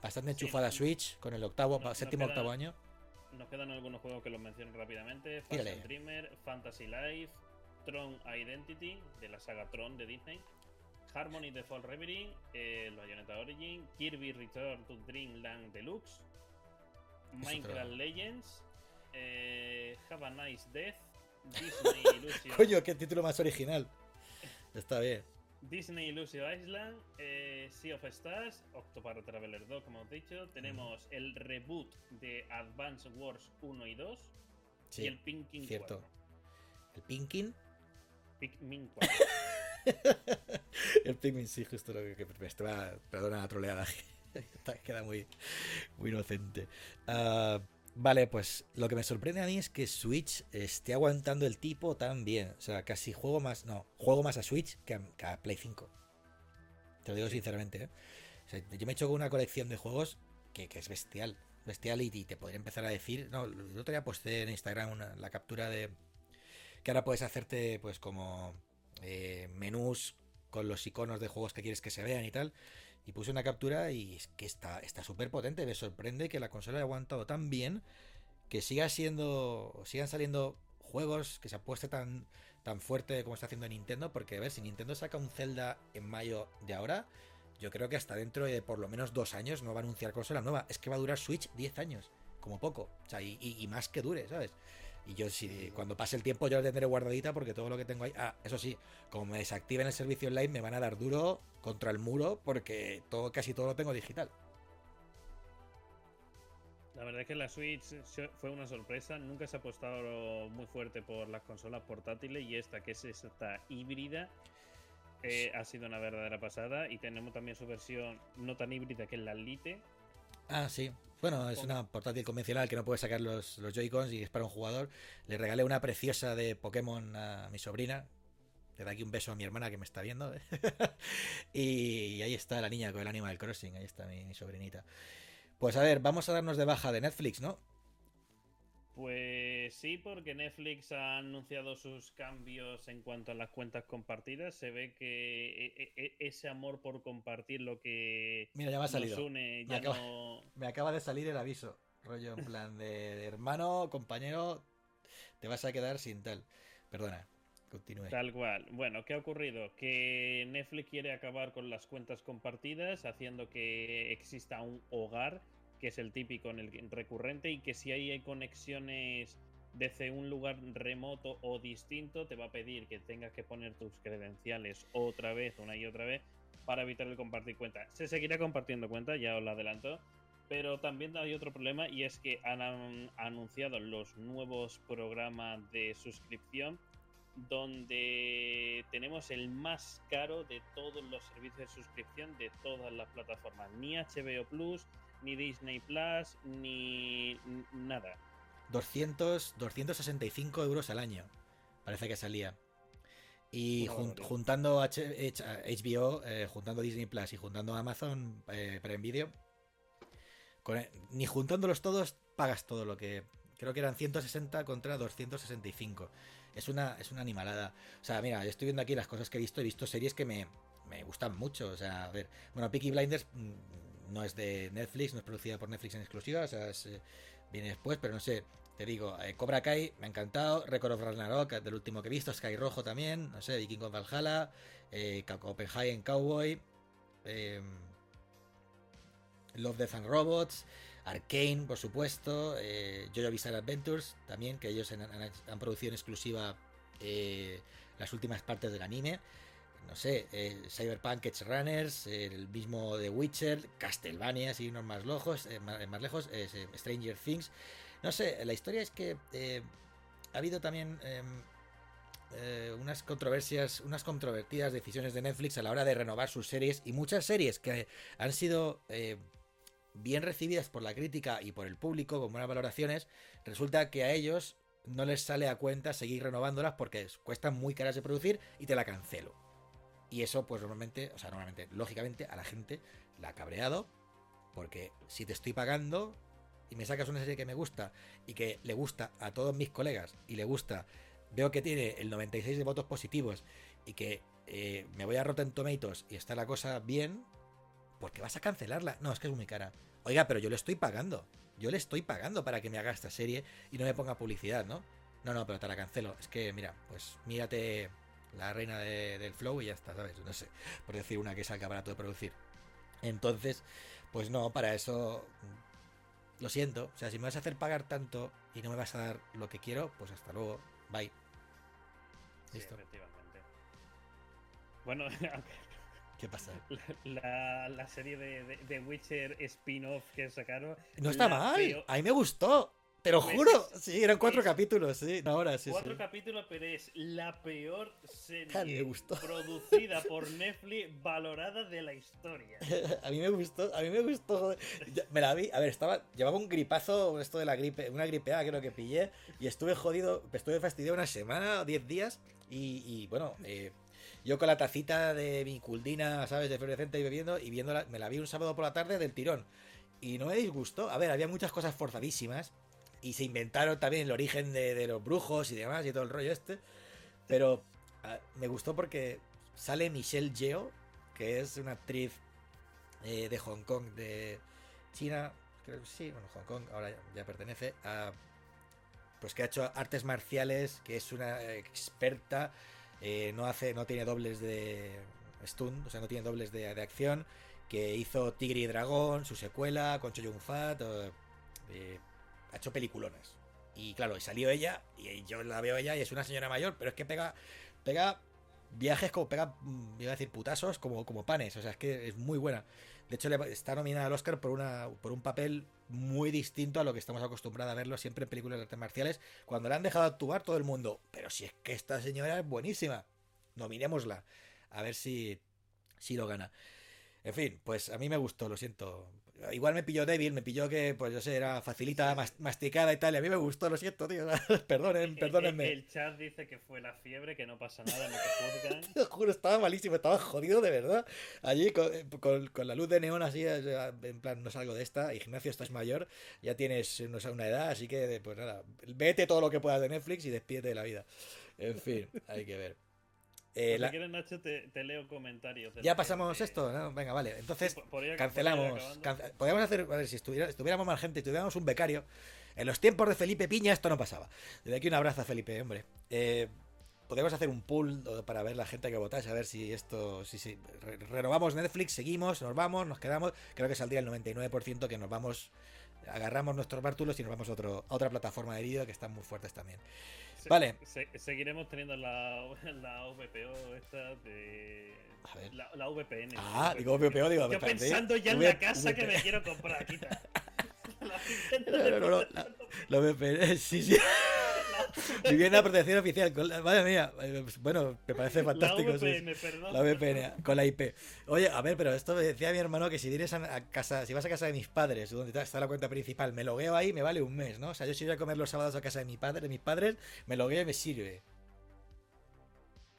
Bastante enchufada Switch con el octavo, séptimo, octavo año. Nos quedan algunos juegos que los menciono rápidamente: Fantasy Dreamer, Fantasy Life, Tron Identity, de la saga Tron de Disney, Harmony The Fall Reverie, eh, Bayonetta Origin, Kirby Return to Dreamland Deluxe, Minecraft Legends, eh, Have a Nice Death, *laughs* Disney Illusion. Coño, qué título más original. Está bien. Disney Illusion Island, eh, Sea of Stars, Octopath Traveler 2, como hemos dicho. Tenemos el reboot de Advance Wars 1 y 2. y el Pinkin cierto. 4. ¿El Pinkin? Pikmin *laughs* 4. el Pikmin, sí, justo lo que, me estaba. Perdona la troleada. *laughs* Queda muy, muy inocente. Uh, Vale, pues lo que me sorprende a mí es que Switch esté aguantando el tipo tan bien. O sea, casi juego más. No, juego más a Switch que a, Play 5. Te lo digo sinceramente, ¿eh? yo me he hecho con una colección de juegos que, es bestial. Bestial y, te podría empezar a decir. No, el otro día posté en Instagram la captura de. Que ahora puedes hacerte, pues, como. Eh, menús con los iconos de juegos que quieres que se vean y tal. Y puse una captura y es que está súper potente. Me sorprende que la consola haya aguantado tan bien que siga siendo. sigan saliendo juegos que se apueste tan, tan fuerte como está haciendo Nintendo. Porque a ver, si Nintendo saca un Zelda en mayo de ahora, yo creo que hasta dentro de por lo menos dos años no va a anunciar consola nueva. Es que va a durar Switch 10 años, como poco. O sea, y, y más que dure, ¿sabes? Y yo, si cuando pase el tiempo, yo la tendré guardadita porque todo lo que tengo ahí. Ah, eso sí, como me desactiven el servicio online, me van a dar duro contra el muro porque todo, casi todo lo tengo digital. La verdad es que la Switch fue una sorpresa. Nunca se ha apostado muy fuerte por las consolas portátiles y esta, que es esta híbrida, eh, ha sido una verdadera pasada. Y tenemos también su versión no tan híbrida que es la Lite. Ah, sí. Bueno, es una portátil convencional que no puede sacar los, los Joy-Cons y es para un jugador. Le regalé una preciosa de Pokémon a mi sobrina. Le da aquí un beso a mi hermana que me está viendo. *laughs* y ahí está la niña con el Animal Crossing. Ahí está mi sobrinita. Pues a ver, vamos a darnos de baja de Netflix, ¿no? Pues sí, porque Netflix ha anunciado sus cambios en cuanto a las cuentas compartidas. Se ve que e, e, e, ese amor por compartir lo que Mira, ya me ha salido. me, acaba, *laughs* me acaba de salir el aviso. Rollo en plan de, hermano, compañero, te vas a quedar sin tal. Perdona, continúe. Tal cual. Bueno, ¿qué ha ocurrido? Que Netflix quiere acabar con las cuentas compartidas, haciendo que exista un hogar que es el típico en el recurrente y que si hay conexiones desde un lugar remoto o distinto te va a pedir que tengas que poner tus credenciales otra vez, una y otra vez, para evitar el compartir cuenta. Se seguirá compartiendo cuenta, ya os lo adelanto, pero también hay otro problema y es que han anunciado los nuevos programas de suscripción donde tenemos el más caro de todos los servicios de suscripción de todas las plataformas. Ni HBO Plus, ni Disney Plus, ni nada. 200, 265 euros al año, parece que salía. Y juntando HBO, eh, juntando Disney Plus y juntando Amazon eh, Prime Video, ni juntándolos todos pagas todo lo que... Creo que eran 160 contra 265. Es una, es una animalada. O sea, mira, estoy viendo aquí las cosas que he visto. He visto series que me, me gustan mucho. O sea, a ver, bueno, Peaky Blinders mm, no es de Netflix, no es producida por Netflix en exclusiva, o sea, eh, viene después, pero no sé, te digo, eh, Cobra Kai me ha encantado, Record of Ragnarok, del último que he visto, Sky Rojo también, no sé, Viking of Valhalla, eh, Copenhagen Cowboy, em, Love, Death and Robots, Arcane, por supuesto, eh, Jojo Bizarre Adventures también, que ellos han producido en exclusiva las últimas partes del anime no sé, eh, Cyberpunk Edge Runners, el mismo The Witcher, Castlevania, si irnos más, lejos, eh, más, lejos, eh, Stranger Things. No sé, la historia es que ha habido también em, unas controversias, unas controvertidas decisiones de Netflix a la hora de renovar sus series y muchas series que han sido bien recibidas por la crítica y por el público, con buenas valoraciones, resulta que a ellos no les sale a cuenta seguir renovándolas porque cuestan muy caras de producir y te la cancelo. Y eso, pues normalmente, o sea, normalmente, lógicamente, a la gente la ha cabreado. Porque si te estoy pagando y me sacas una serie que me gusta y que le gusta a todos mis colegas y le gusta, veo que tiene el 96 de votos positivos y que eh, me voy a Rotten Tomatoes y está la cosa bien, ¿por qué vas a cancelarla? No, es que es muy cara. Oiga, pero yo le estoy pagando. Yo le estoy pagando para que me haga esta serie y no me ponga publicidad, ¿no? No, no, pero te la cancelo. Es que, mira, pues mírate la reina del flow y ya está, ¿sabes? No sé, por decir una que salga barato de producir. Entonces, pues no, para eso lo siento. O sea, si me vas a hacer pagar tanto y no me vas a dar lo que quiero, pues hasta luego. Bye. Listo. efectivamente. Bueno, *laughs* ¿Qué pasa? La, serie de, de, Witcher spin-off que sacaron. No está mal. A mí me gustó. Te lo pues juro. Sí, eran cuatro capítulos, sí. Ahora sí. Cuatro capítulos, pero es la peor serie *laughs* producida por Netflix valorada de la historia. *laughs* a mí me gustó, a mí me gustó. Me la vi, a ver, estaba, llevaba un gripazo, esto de la gripe, una gripeada creo que pillé, y estuve jodido, estuve fastidiado una semana o diez días, y, bueno, eh, yo con la tacita de mi culdina, ¿sabes? De fluorescente y bebiendo, y viéndola, me la vi un sábado por la tarde del tirón. Y no me disgustó. A ver, había muchas cosas forzadísimas y se inventaron también el origen de, los brujos y demás y todo el rollo este. Pero me gustó porque sale Michelle Yeoh, que es una actriz eh, de Hong Kong, de China, creo sí, bueno, Hong Kong ahora ya, pertenece a... Pues que ha hecho artes marciales, que es una experta, eh, no hace, no tiene dobles de stun, o sea, no tiene dobles de, acción, que hizo Tigre y Dragón, su secuela, con Cho Yun Fat, eh, ha hecho peliculones. Y claro, salió ella, y yo la veo ella, y es una señora mayor, pero es que pega, pega viajes como pega, mm, iba a decir putazos, como, como panes. O sea, es que es muy buena. De hecho, está nominada al Oscar por, una, por un papel muy distinto a lo que estamos acostumbrados a verlo siempre en películas de artes marciales. Cuando la han dejado actuar todo el mundo, pero si es que esta señora es buenísima, nominémosla. A ver si, si lo gana. En fin, pues a mí me gustó, lo siento. Igual me pilló débil, me pilló que, pues yo sé, era facilita, masticada y tal. Y a mí me gustó, lo siento, tío. *laughs* Perdonen, perdónenme. El, chat dice que fue la fiebre, que no pasa nada, no te juzgan. *laughs* te juro, estaba malísimo, estaba jodido de verdad. Allí con, con, la luz de neón así, en plan, no salgo de esta. Ignacio, estás mayor, ya tienes no sé, una edad, así que, pues nada, vete todo lo que puedas de Netflix y despídete de la vida. En fin, hay que ver. Eh, si quieres, Nacho, te, leo comentarios. Ya pasamos esto, ¿no? Venga, vale. Entonces, cancelamos. podríamos hacer, a ver, si estuviéramos más gente, tuviéramos un becario. En los tiempos de Felipe Piña esto no pasaba. Desde aquí un abrazo a Felipe, hombre. Eh, podríamos hacer un pool para ver la gente que votase, a ver si esto, si, si renovamos Netflix, seguimos, nos vamos, nos quedamos. Creo que saldría el 99% que nos vamos, agarramos nuestros bártulos y nos vamos a, otro, a otra plataforma de vídeo que están muy fuertes también vale. seguiremos teniendo la, *laughs* la VPO esta de. La, la, VPN. Ah, digo VPO, digo Yo pensando ya en la casa que me quiero comprar. Quita. *laughs* la, no, no, la VPN, *laughs* sí, sí. *laughs* Vivienda protección oficial. madre mía. Eh, bueno, me parece fantástico. La VPN, perdón. La VPN, con la IP. Oye, a ver, pero esto me decía mi hermano que si vienes a, casa, si vas a casa de mis padres, donde está la cuenta principal, me logueo ahí, me vale un mes, ¿no? O sea, yo si voy a comer los sábados a casa de mi padre, de mis padres, me logueo y me sirve.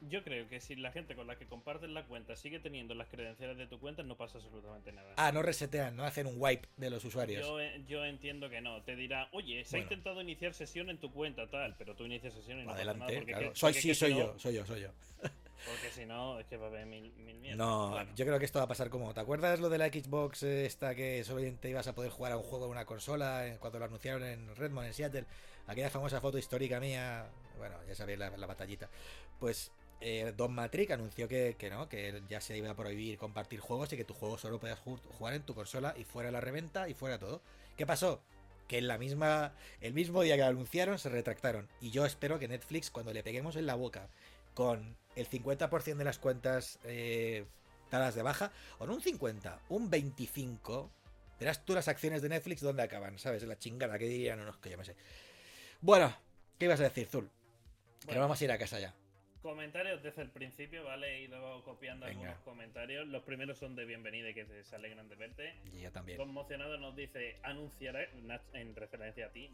Yo creo que si la gente con la que compartes la cuenta sigue teniendo las credenciales de tu cuenta, no pasa absolutamente nada. Ah, no resetean, no hacen un wipe de los usuarios. Yo, entiendo que no. Te dirá, oye, se ha intentado iniciar sesión en tu cuenta, tal, pero tú inicias sesión y no Adelante, claro. soy, sí, soy yo, soy yo, soy yo. *laughs* Porque si no, es que va a haber mil, mil No, yo creo que esto va a pasar como. ¿Te acuerdas lo de la Xbox esta que solamente ibas a poder jugar a un juego en una consola eh, cuando lo anunciaron en Redmond, en Seattle? Aquella famosa foto histórica mía. Bueno, ya sabéis la, la batallita. Pues eh, Don Matrix anunció que, no, que ya se iba a prohibir compartir juegos y que tu juego solo podías jugar en tu consola y fuera la reventa y fuera todo. ¿Qué pasó? Que en la misma, el mismo día que lo anunciaron se retractaron. Y yo espero que Netflix, cuando le peguemos en la boca con el 50% de las cuentas eh, dadas de baja, o no un 50, un 25, verás tú las acciones de Netflix donde acaban, ¿sabes? La chingada que dirían, no, no, que yo me sé. Bueno, ¿qué ibas a decir, Zul? Que vamos a ir a casa ya. Comentarios desde el principio, ¿vale? He ido copiando algunos comentarios. Los primeros son de bienvenida, que se alegran de verte. Y yo también. Conmocionado nos dice, anunciará, en referencia a ti,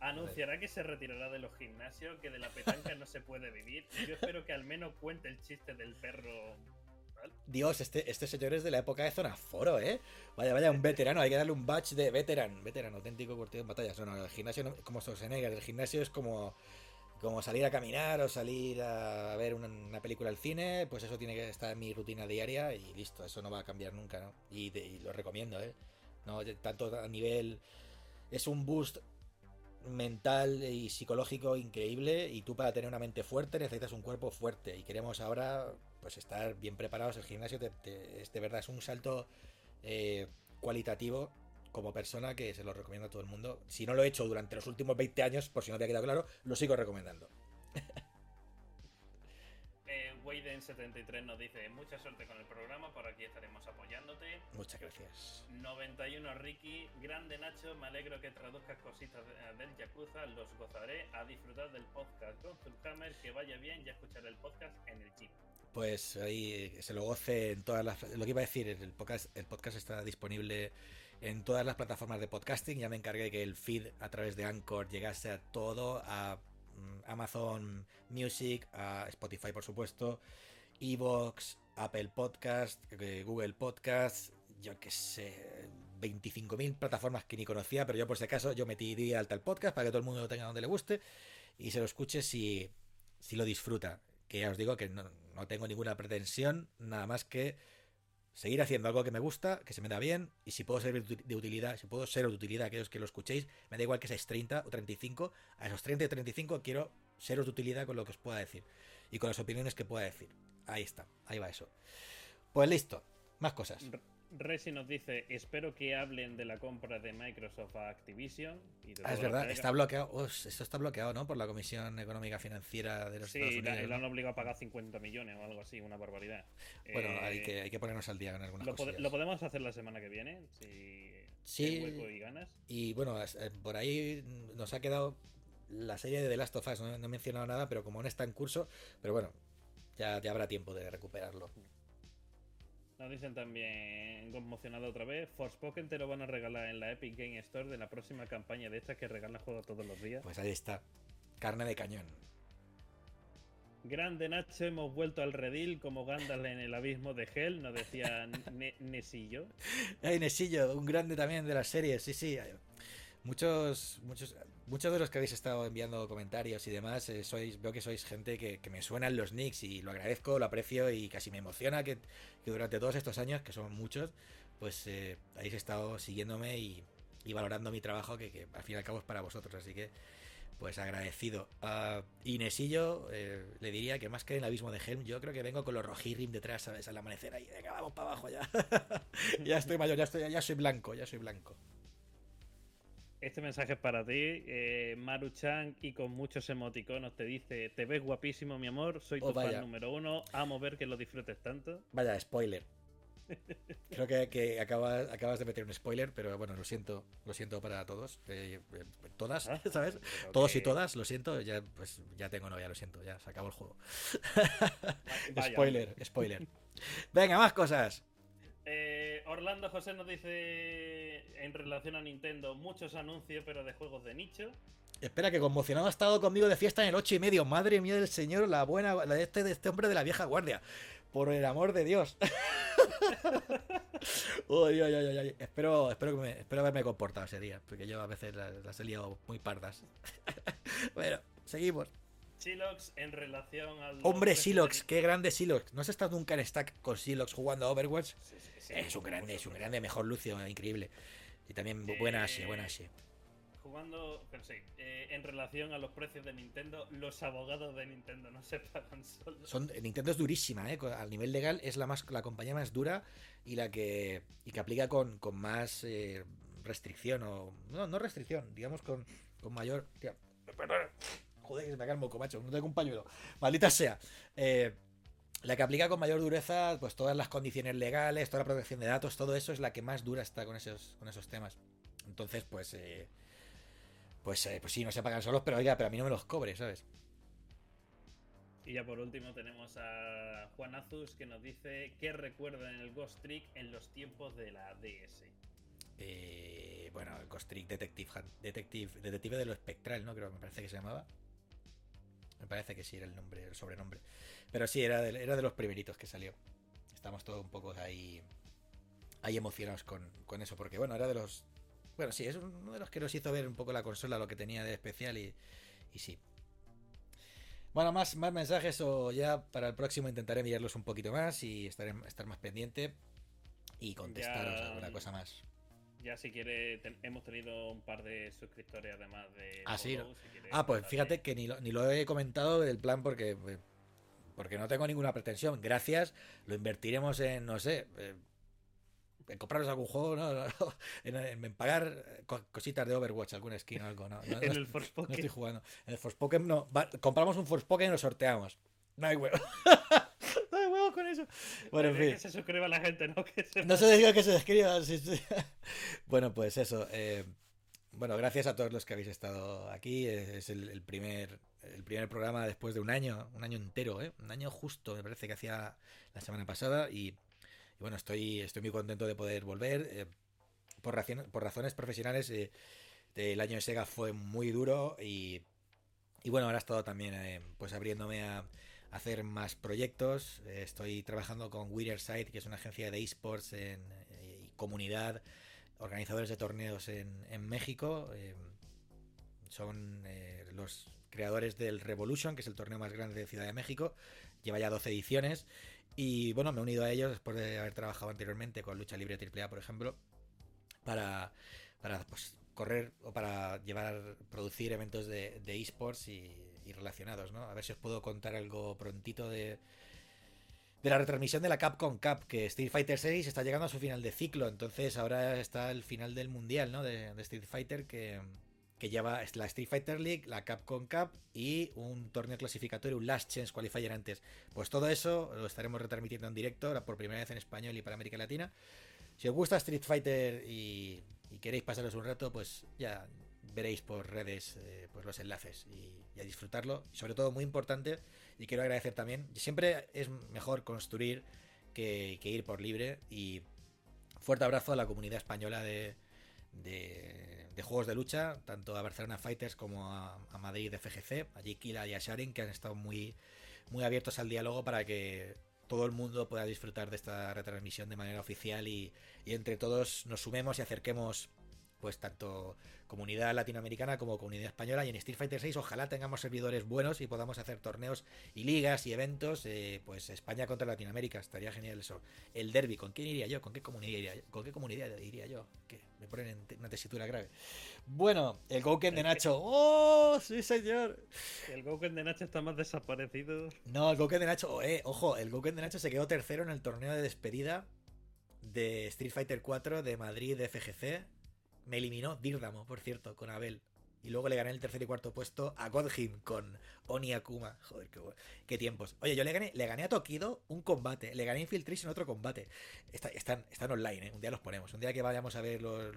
anunciará que se retirará de los gimnasios, que de la petanca no se puede vivir. Yo espero que al menos cuente el chiste del perro Dios, este, este señor es de la época de Zona Foro, ¿eh? Vaya, vaya, un veterano, hay que darle un badge de veteran, veterano, auténtico curtido en batallas. No, el gimnasio, no, como Schwarzenegger, el gimnasio es como como salir a caminar o salir a ver una, película al cine, pues eso tiene que estar en mi rutina diaria y listo, eso no va a cambiar nunca, ¿no? Y, lo recomiendo, ¿eh? No, tanto a nivel... Es un boost mental y psicológico increíble y tú para tener una mente fuerte necesitas un cuerpo fuerte y queremos ahora pues estar bien preparados. El gimnasio es de verdad es un salto eh, cualitativo como persona que se lo recomiendo a todo el mundo. Si no lo he hecho durante los últimos 20 años, por si no te ha quedado claro, lo sigo recomendando. *laughs* eh, Wayden73 nos dice, mucha suerte con el programa, por aquí estaremos apoyándote. Muchas gracias. 91 Ricky, grande Nacho, me alegro que traduzcas cositas del Yakuza, los gozaré a disfrutar del podcast con Zulhammer, que vaya bien y a escuchar el podcast en el chip. Pues ahí se lo goce en todas las... Lo que iba a decir, el podcast, el podcast está disponible en todas las plataformas de podcasting. Ya me encargué que el feed a través de Anchor llegase a todo, a mm, Amazon Music, a Spotify por supuesto, Evox, Apple Podcast, eh, Google Podcast, yo que sé, 25.000 plataformas que ni conocía, pero yo por si acaso yo metí alta el podcast para que todo el mundo lo tenga donde le guste y se lo escuche si, si lo disfruta. Que ya os digo que no, no tengo ninguna pretensión, nada más que seguir haciendo algo que me gusta, que se me da bien, y si puedo ser de utilidad, si puedo ser de utilidad a aquellos que lo escuchéis, me da igual que seáis 30 o 35, a esos 30 y 35 quiero seros de utilidad con lo que os pueda decir y con las opiniones que pueda decir. Ahí está, ahí va eso. Pues listo, más cosas. Resi nos dice, espero que hablen de la compra de Microsoft a Activision. ah, es verdad, está bloqueado. esto está bloqueado, ¿no? Por la Comisión Económica Financiera de los Estados Unidos. Sí, lo han obligado a pagar 50 millones o algo así, una barbaridad. Bueno, hay, eh, que, hay que ponernos al día en algunas lo, lo podemos hacer la semana que viene, si sí, y ganas. Y bueno, eh, por ahí nos ha quedado la serie de The Last of Us, no, he mencionado nada, pero como no está en curso, pero bueno, ya, ya habrá tiempo de recuperarlo. Nos dicen también, conmocionado otra vez, Forspoken te lo van a regalar en la Epic Game Store de la próxima campaña de esta que regala juego todos los días. Pues ahí está, carne de cañón. Grande Nacho, hemos vuelto al redil como Gandalf en el abismo de Hell, nos decía *laughs* Nesillo. Ay, Nesillo, un grande también de la serie, sí, sí. Muchos, muchos, muchos de los que habéis estado enviando comentarios y demás, eh, sois, veo que sois gente que, me suenan los nicks y lo agradezco, lo aprecio y casi me emociona que, durante todos estos años, que son muchos, pues eh, habéis estado siguiéndome y, valorando mi trabajo, que, al fin y al cabo es para vosotros. Así que, pues agradecido. A Inesillo eh, le diría que más que en el abismo de Helm, yo creo que vengo con los rojirrim detrás, ¿sabes? Al amanecer ahí, venga, vamos para abajo ya. *laughs* ya estoy mayor, ya, estoy, ya soy blanco, ya soy blanco. Este mensaje es para ti, eh, Maru-chan, y con muchos emoticonos te dice: Te ves guapísimo, mi amor, soy tu oh, fan número uno, amo ver que lo disfrutes tanto. Vaya, spoiler. *laughs* Creo que, acabas, de meter un spoiler, pero bueno, lo siento, lo siento para todos, eh, eh, todas, ah, *laughs* ¿sabes? Todos y todas, lo siento, ya pues ya tengo novia, lo siento, ya se acabó el juego. *laughs* spoiler, spoiler. Venga, más cosas. Eh, Orlando José nos dice en relación a Nintendo muchos anuncios, pero de juegos de nicho. Espera, que conmocionado ha estado conmigo de fiesta en el 8 y medio. Madre mía del señor, la buena, este, este hombre de la vieja guardia. Por el amor de Dios. *laughs* Espero, espero, que me, espero haberme comportado ese día, porque yo a veces las, las he liado muy pardas. *laughs* bueno, seguimos. Silox en relación al. Hombre, Silox, qué grande Silox. ¿No has estado nunca en stack con Silox jugando a Overwatch? es un grande, es un grande, mejor Lucio, increíble. Y también buena Ashe, buena Ashe. Jugando, pero sí, eh, en relación a los precios de Nintendo, los abogados de Nintendo no se pagan solos. Son, Nintendo es durísima, ¿eh? Al nivel legal es la más la compañía más dura y la que, y que aplica con, con más eh, restricción o... No, no restricción, digamos con, con mayor... perdón, joder, que se me cae el moco, macho, no tengo un pañuelo. Maldita sea. Eh, la que aplica con mayor dureza, pues todas las condiciones legales, toda la protección de datos, todo eso es la que más dura está con esos, con esos temas. Entonces, pues, eh, pues, eh, pues sí, no se pagan solos, pero oiga, pero a mí no me los cobre, ¿sabes? Y ya por último tenemos a Juan Azus que nos dice que recuerda en el Ghost Trick en los tiempos de la DS. Eh, bueno, el Ghost Trick Detective, Detective, Detective de lo Espectral, ¿no? Creo que me parece que se llamaba. Me parece que sí era el nombre, el sobrenombre. Pero sí, era de, era de los primeritos que salió. Estamos todos un poco ahí, ahí emocionados con, con eso, porque bueno, era de los... Bueno, sí, es uno de los que nos hizo ver un poco la consola, lo que tenía de especial y, y sí, bueno, más, más mensajes o ya para el próximo intentaré enviarlos un poquito más y estaré, estar más pendiente y contestaros alguna cosa más. Ya si quiere, hemos tenido un par de suscriptores además de... Ah, sí. ah, pues fíjate que ni lo, ni lo he comentado del plan porque, porque no tengo ninguna pretensión. Gracias, lo invertiremos en, no sé, eh, en compraros algún juego, ¿no? *laughs* en, pagar cositas de Overwatch, alguna skin o algo, ¿no? *laughs* en el *laughs* Forspoken. No estoy jugando. En el Forspoken no. compramos un Forspoken y lo sorteamos. No hay huevo. Huevo con eso. Bueno, en fin. Que se suscriba la gente, ¿no? *laughs* Que se... No se diga que se suscriba. *laughs* bueno, pues eso. Eh, bueno, gracias a todos los que habéis estado aquí. Es el, primer el primer programa después de un año, un año entero, ¿eh? Un año justo, me parece que hacía la semana pasada y bueno, estoy, estoy muy contento de poder volver. Eh, por, razones, profesionales, eh, el año de Sega fue muy duro y, bueno, ahora he estado también eh, pues abriéndome a, hacer más proyectos. estoy trabajando con Side, que es una agencia de esports en, y comunidad, organizadores de torneos en, México. son los creadores del Revolution, que es el torneo más grande de Ciudad de México. Lleva ya 12 ediciones y bueno, me he unido a ellos después de haber trabajado anteriormente con Lucha Libre AAA, por ejemplo, para, para pues, correr o para llevar, producir eventos de, esports y, relacionados, ¿no? A ver si os puedo contar algo prontito de, de la retransmisión de la Capcom Cup, que Street Fighter 6 está llegando a su final de ciclo, entonces ahora está el final del mundial, ¿no? De, de Street Fighter que que lleva la Street Fighter League, la Capcom Cup y un torneo clasificatorio, un Last Chance Qualifier antes. Pues todo eso lo estaremos retransmitiendo en directo por primera vez en español y para América Latina. Si os gusta Street Fighter y, queréis pasaros un rato, pues ya veréis por redes eh, pues los enlaces y, a disfrutarlo. Sobre todo, muy importante, y quiero agradecer también, siempre es mejor construir que, ir por libre. Y fuerte abrazo a la comunidad española de de juegos de lucha, tanto a Barcelona Fighters como a, Madrid de FGC, allí Kila y a Sharing, que han estado muy, muy abiertos al diálogo para que todo el mundo pueda disfrutar de esta retransmisión de manera oficial y, y entre todos nos sumemos y acerquemos pues tanto comunidad latinoamericana como comunidad española. Y en Street Fighter 6 ojalá tengamos servidores buenos y podamos hacer torneos y ligas y eventos eh, pues España contra Latinoamérica. Estaría genial eso. El derby con quién iría yo con qué comunidad iría yo? con qué comunidad iría yo que me ponen en una tesitura grave. Bueno el Gouken de Nacho. Oh sí señor el Gouken de Nacho está más desaparecido. No el Gouken de Nacho eh, ojo el Gouken de Nacho se quedó tercero en el torneo de despedida de Street Fighter 4 de Madrid de FGC me eliminó Dirdamo, por cierto, con Abel. Y luego le gané el tercer y cuarto puesto a Godhim con Oni Akuma. Joder, qué, tiempos. Oye, yo le gané, le gané a Tokido un combate. Le gané a Infiltration otro combate. están, están online, ¿eh? Un día los ponemos. Un día que vayamos a ver los,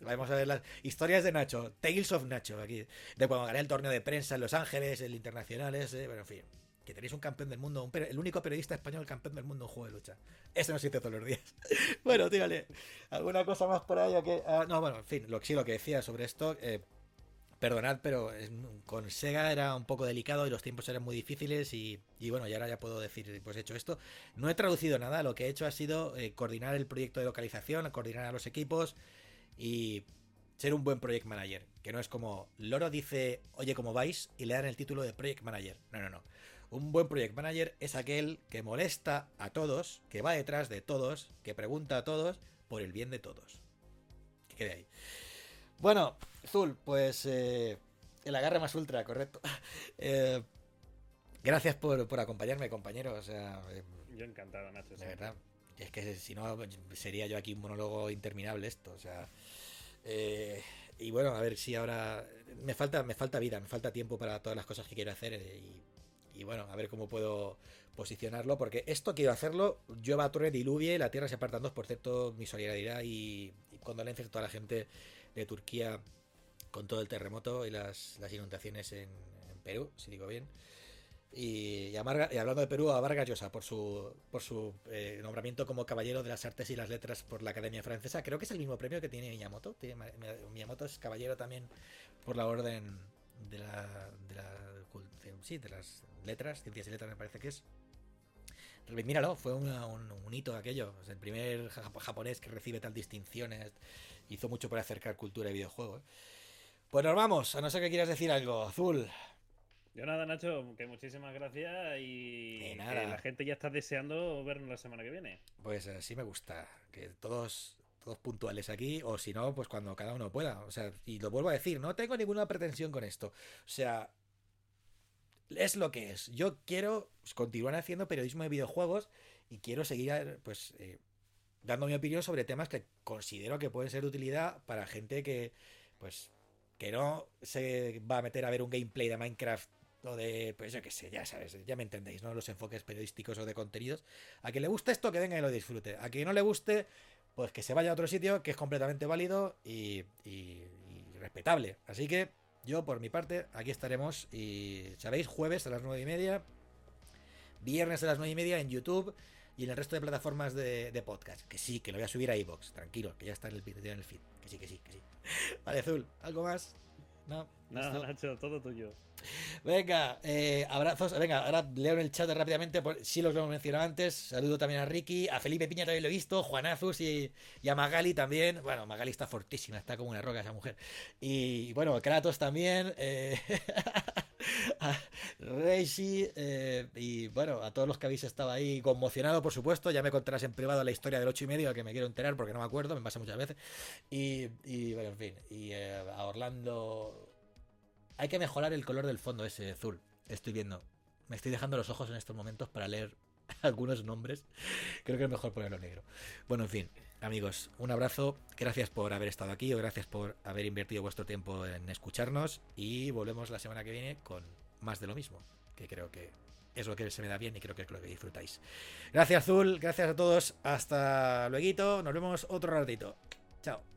vayamos a ver las historias de Nacho. Tales of Nacho, aquí. De cuando gané el torneo de prensa en Los Ángeles, el internacional ese. Pero en fin que tenéis un campeón del mundo, el único periodista español campeón del mundo en juego de lucha. Eso no existe todos los días. *laughs* bueno, tírale. ¿Alguna cosa más por ahí? Que, ah, no, bueno, en fin, lo, sí, lo que decía sobre esto. Eh, perdonad, pero con Sega era un poco delicado y los tiempos eran muy difíciles y, bueno, y ahora ya puedo decir, pues he hecho esto. No he traducido nada, lo que he hecho ha sido eh, coordinar el proyecto de localización, coordinar a los equipos y ser un buen project manager. Que no es como Loro dice, oye, ¿cómo vais? Y le dan el título de project manager. No, no, no. Un buen project manager es aquel que molesta a todos, que va detrás de todos, que pregunta a todos por el bien de todos. Que quede ahí. Bueno, Zul, pues eh, el agarre más ultra, correcto. *laughs* Eh, gracias por, acompañarme, compañero. O sea, eh, yo encantado, Nacho. De verdad. Es que si no, sería yo aquí un monólogo interminable esto. O sea. y bueno, a ver si ahora. Me falta, me falta vida, me falta tiempo para todas las cosas que quiero hacer. Y y bueno, a ver cómo puedo posicionarlo, porque esto quiero hacerlo, llueva, torre, diluvie, la tierra se aparta en dos, por cierto, mi solidaridad y, condolencias a toda la gente de Turquía con todo el terremoto y las, inundaciones en, Perú, si digo bien. Y, hablando de Perú, a Vargas Llosa por su, por su eh, nombramiento como Caballero de las Artes y las Letras por la Academia Francesa. Creo que es el mismo premio que tiene Miyamoto. Miyamoto es caballero también por la orden de de la sí, de las letras, ciencias y letras me parece que es. Míralo, fue un, un, hito aquello. el primer japonés que recibe tal distinciones. Hizo mucho para acercar cultura y videojuegos. Pues nos vamos, a no ser que quieras decir algo. Azul. Yo nada, Nacho, que muchísimas gracias y la gente ya está deseando vernos la semana que viene. Pues así me gusta, que todos todos puntuales aquí, o si no, pues cuando cada uno pueda. O sea, y lo vuelvo a decir, no tengo ninguna pretensión con esto. O sea, es lo que es. Yo quiero continuar haciendo periodismo de videojuegos y quiero seguir, pues, eh, dando mi opinión sobre temas que considero que pueden ser de utilidad para gente que, pues, que no se va a meter a ver un gameplay de Minecraft o de, pues yo qué sé, ya sabes, ya me entendéis, ¿no? Los enfoques periodísticos o de contenidos. A que le guste esto, que venga y lo disfrute. A que no le guste, pues que se vaya a otro sitio que es completamente válido y respetable. Así que yo, por mi parte, aquí estaremos. Y, ¿sabéis? Jueves a las nueve y media. Viernes a las nueve y media en YouTube y en el resto de plataformas de, podcast. Que sí, que lo voy a subir a iBox. Tranquilo, que ya está en el, en el feed. Que sí, que sí, que sí. *laughs* Vale, Azul, ¿algo más? No. Nada, Nacho, todo tuyo. Venga, eh, abrazos. Venga, ahora leo en el chat rápidamente. Si los hemos mencionado antes. Saludo también a Ricky. A Felipe Piña también lo he visto. Juanazus y, y a Magali también. Bueno, Magali está fortísima. Está como una roca esa mujer. Y bueno, Kratos también. Eh, *laughs* a Reishi. Eh, y bueno, a todos los que habéis estado ahí conmocionado, por supuesto. Ya me contarás en privado la historia del 8 y medio, que me quiero enterar porque no me acuerdo. Me pasa muchas veces. Y, y bueno, en fin. Y a Orlando hay que mejorar el color del fondo ese azul. Estoy viendo. Me estoy dejando los ojos en estos momentos para leer *laughs* algunos nombres. Creo que es mejor ponerlo negro. Bueno, en fin, amigos, un abrazo. Gracias por haber estado aquí o gracias por haber invertido vuestro tiempo en escucharnos. Y volvemos la semana que viene con más de lo mismo. Que creo que es lo que se me da bien y creo que es lo que disfrutáis. Gracias, Azul. Gracias a todos. Hasta luego. Nos vemos otro ratito. Chao.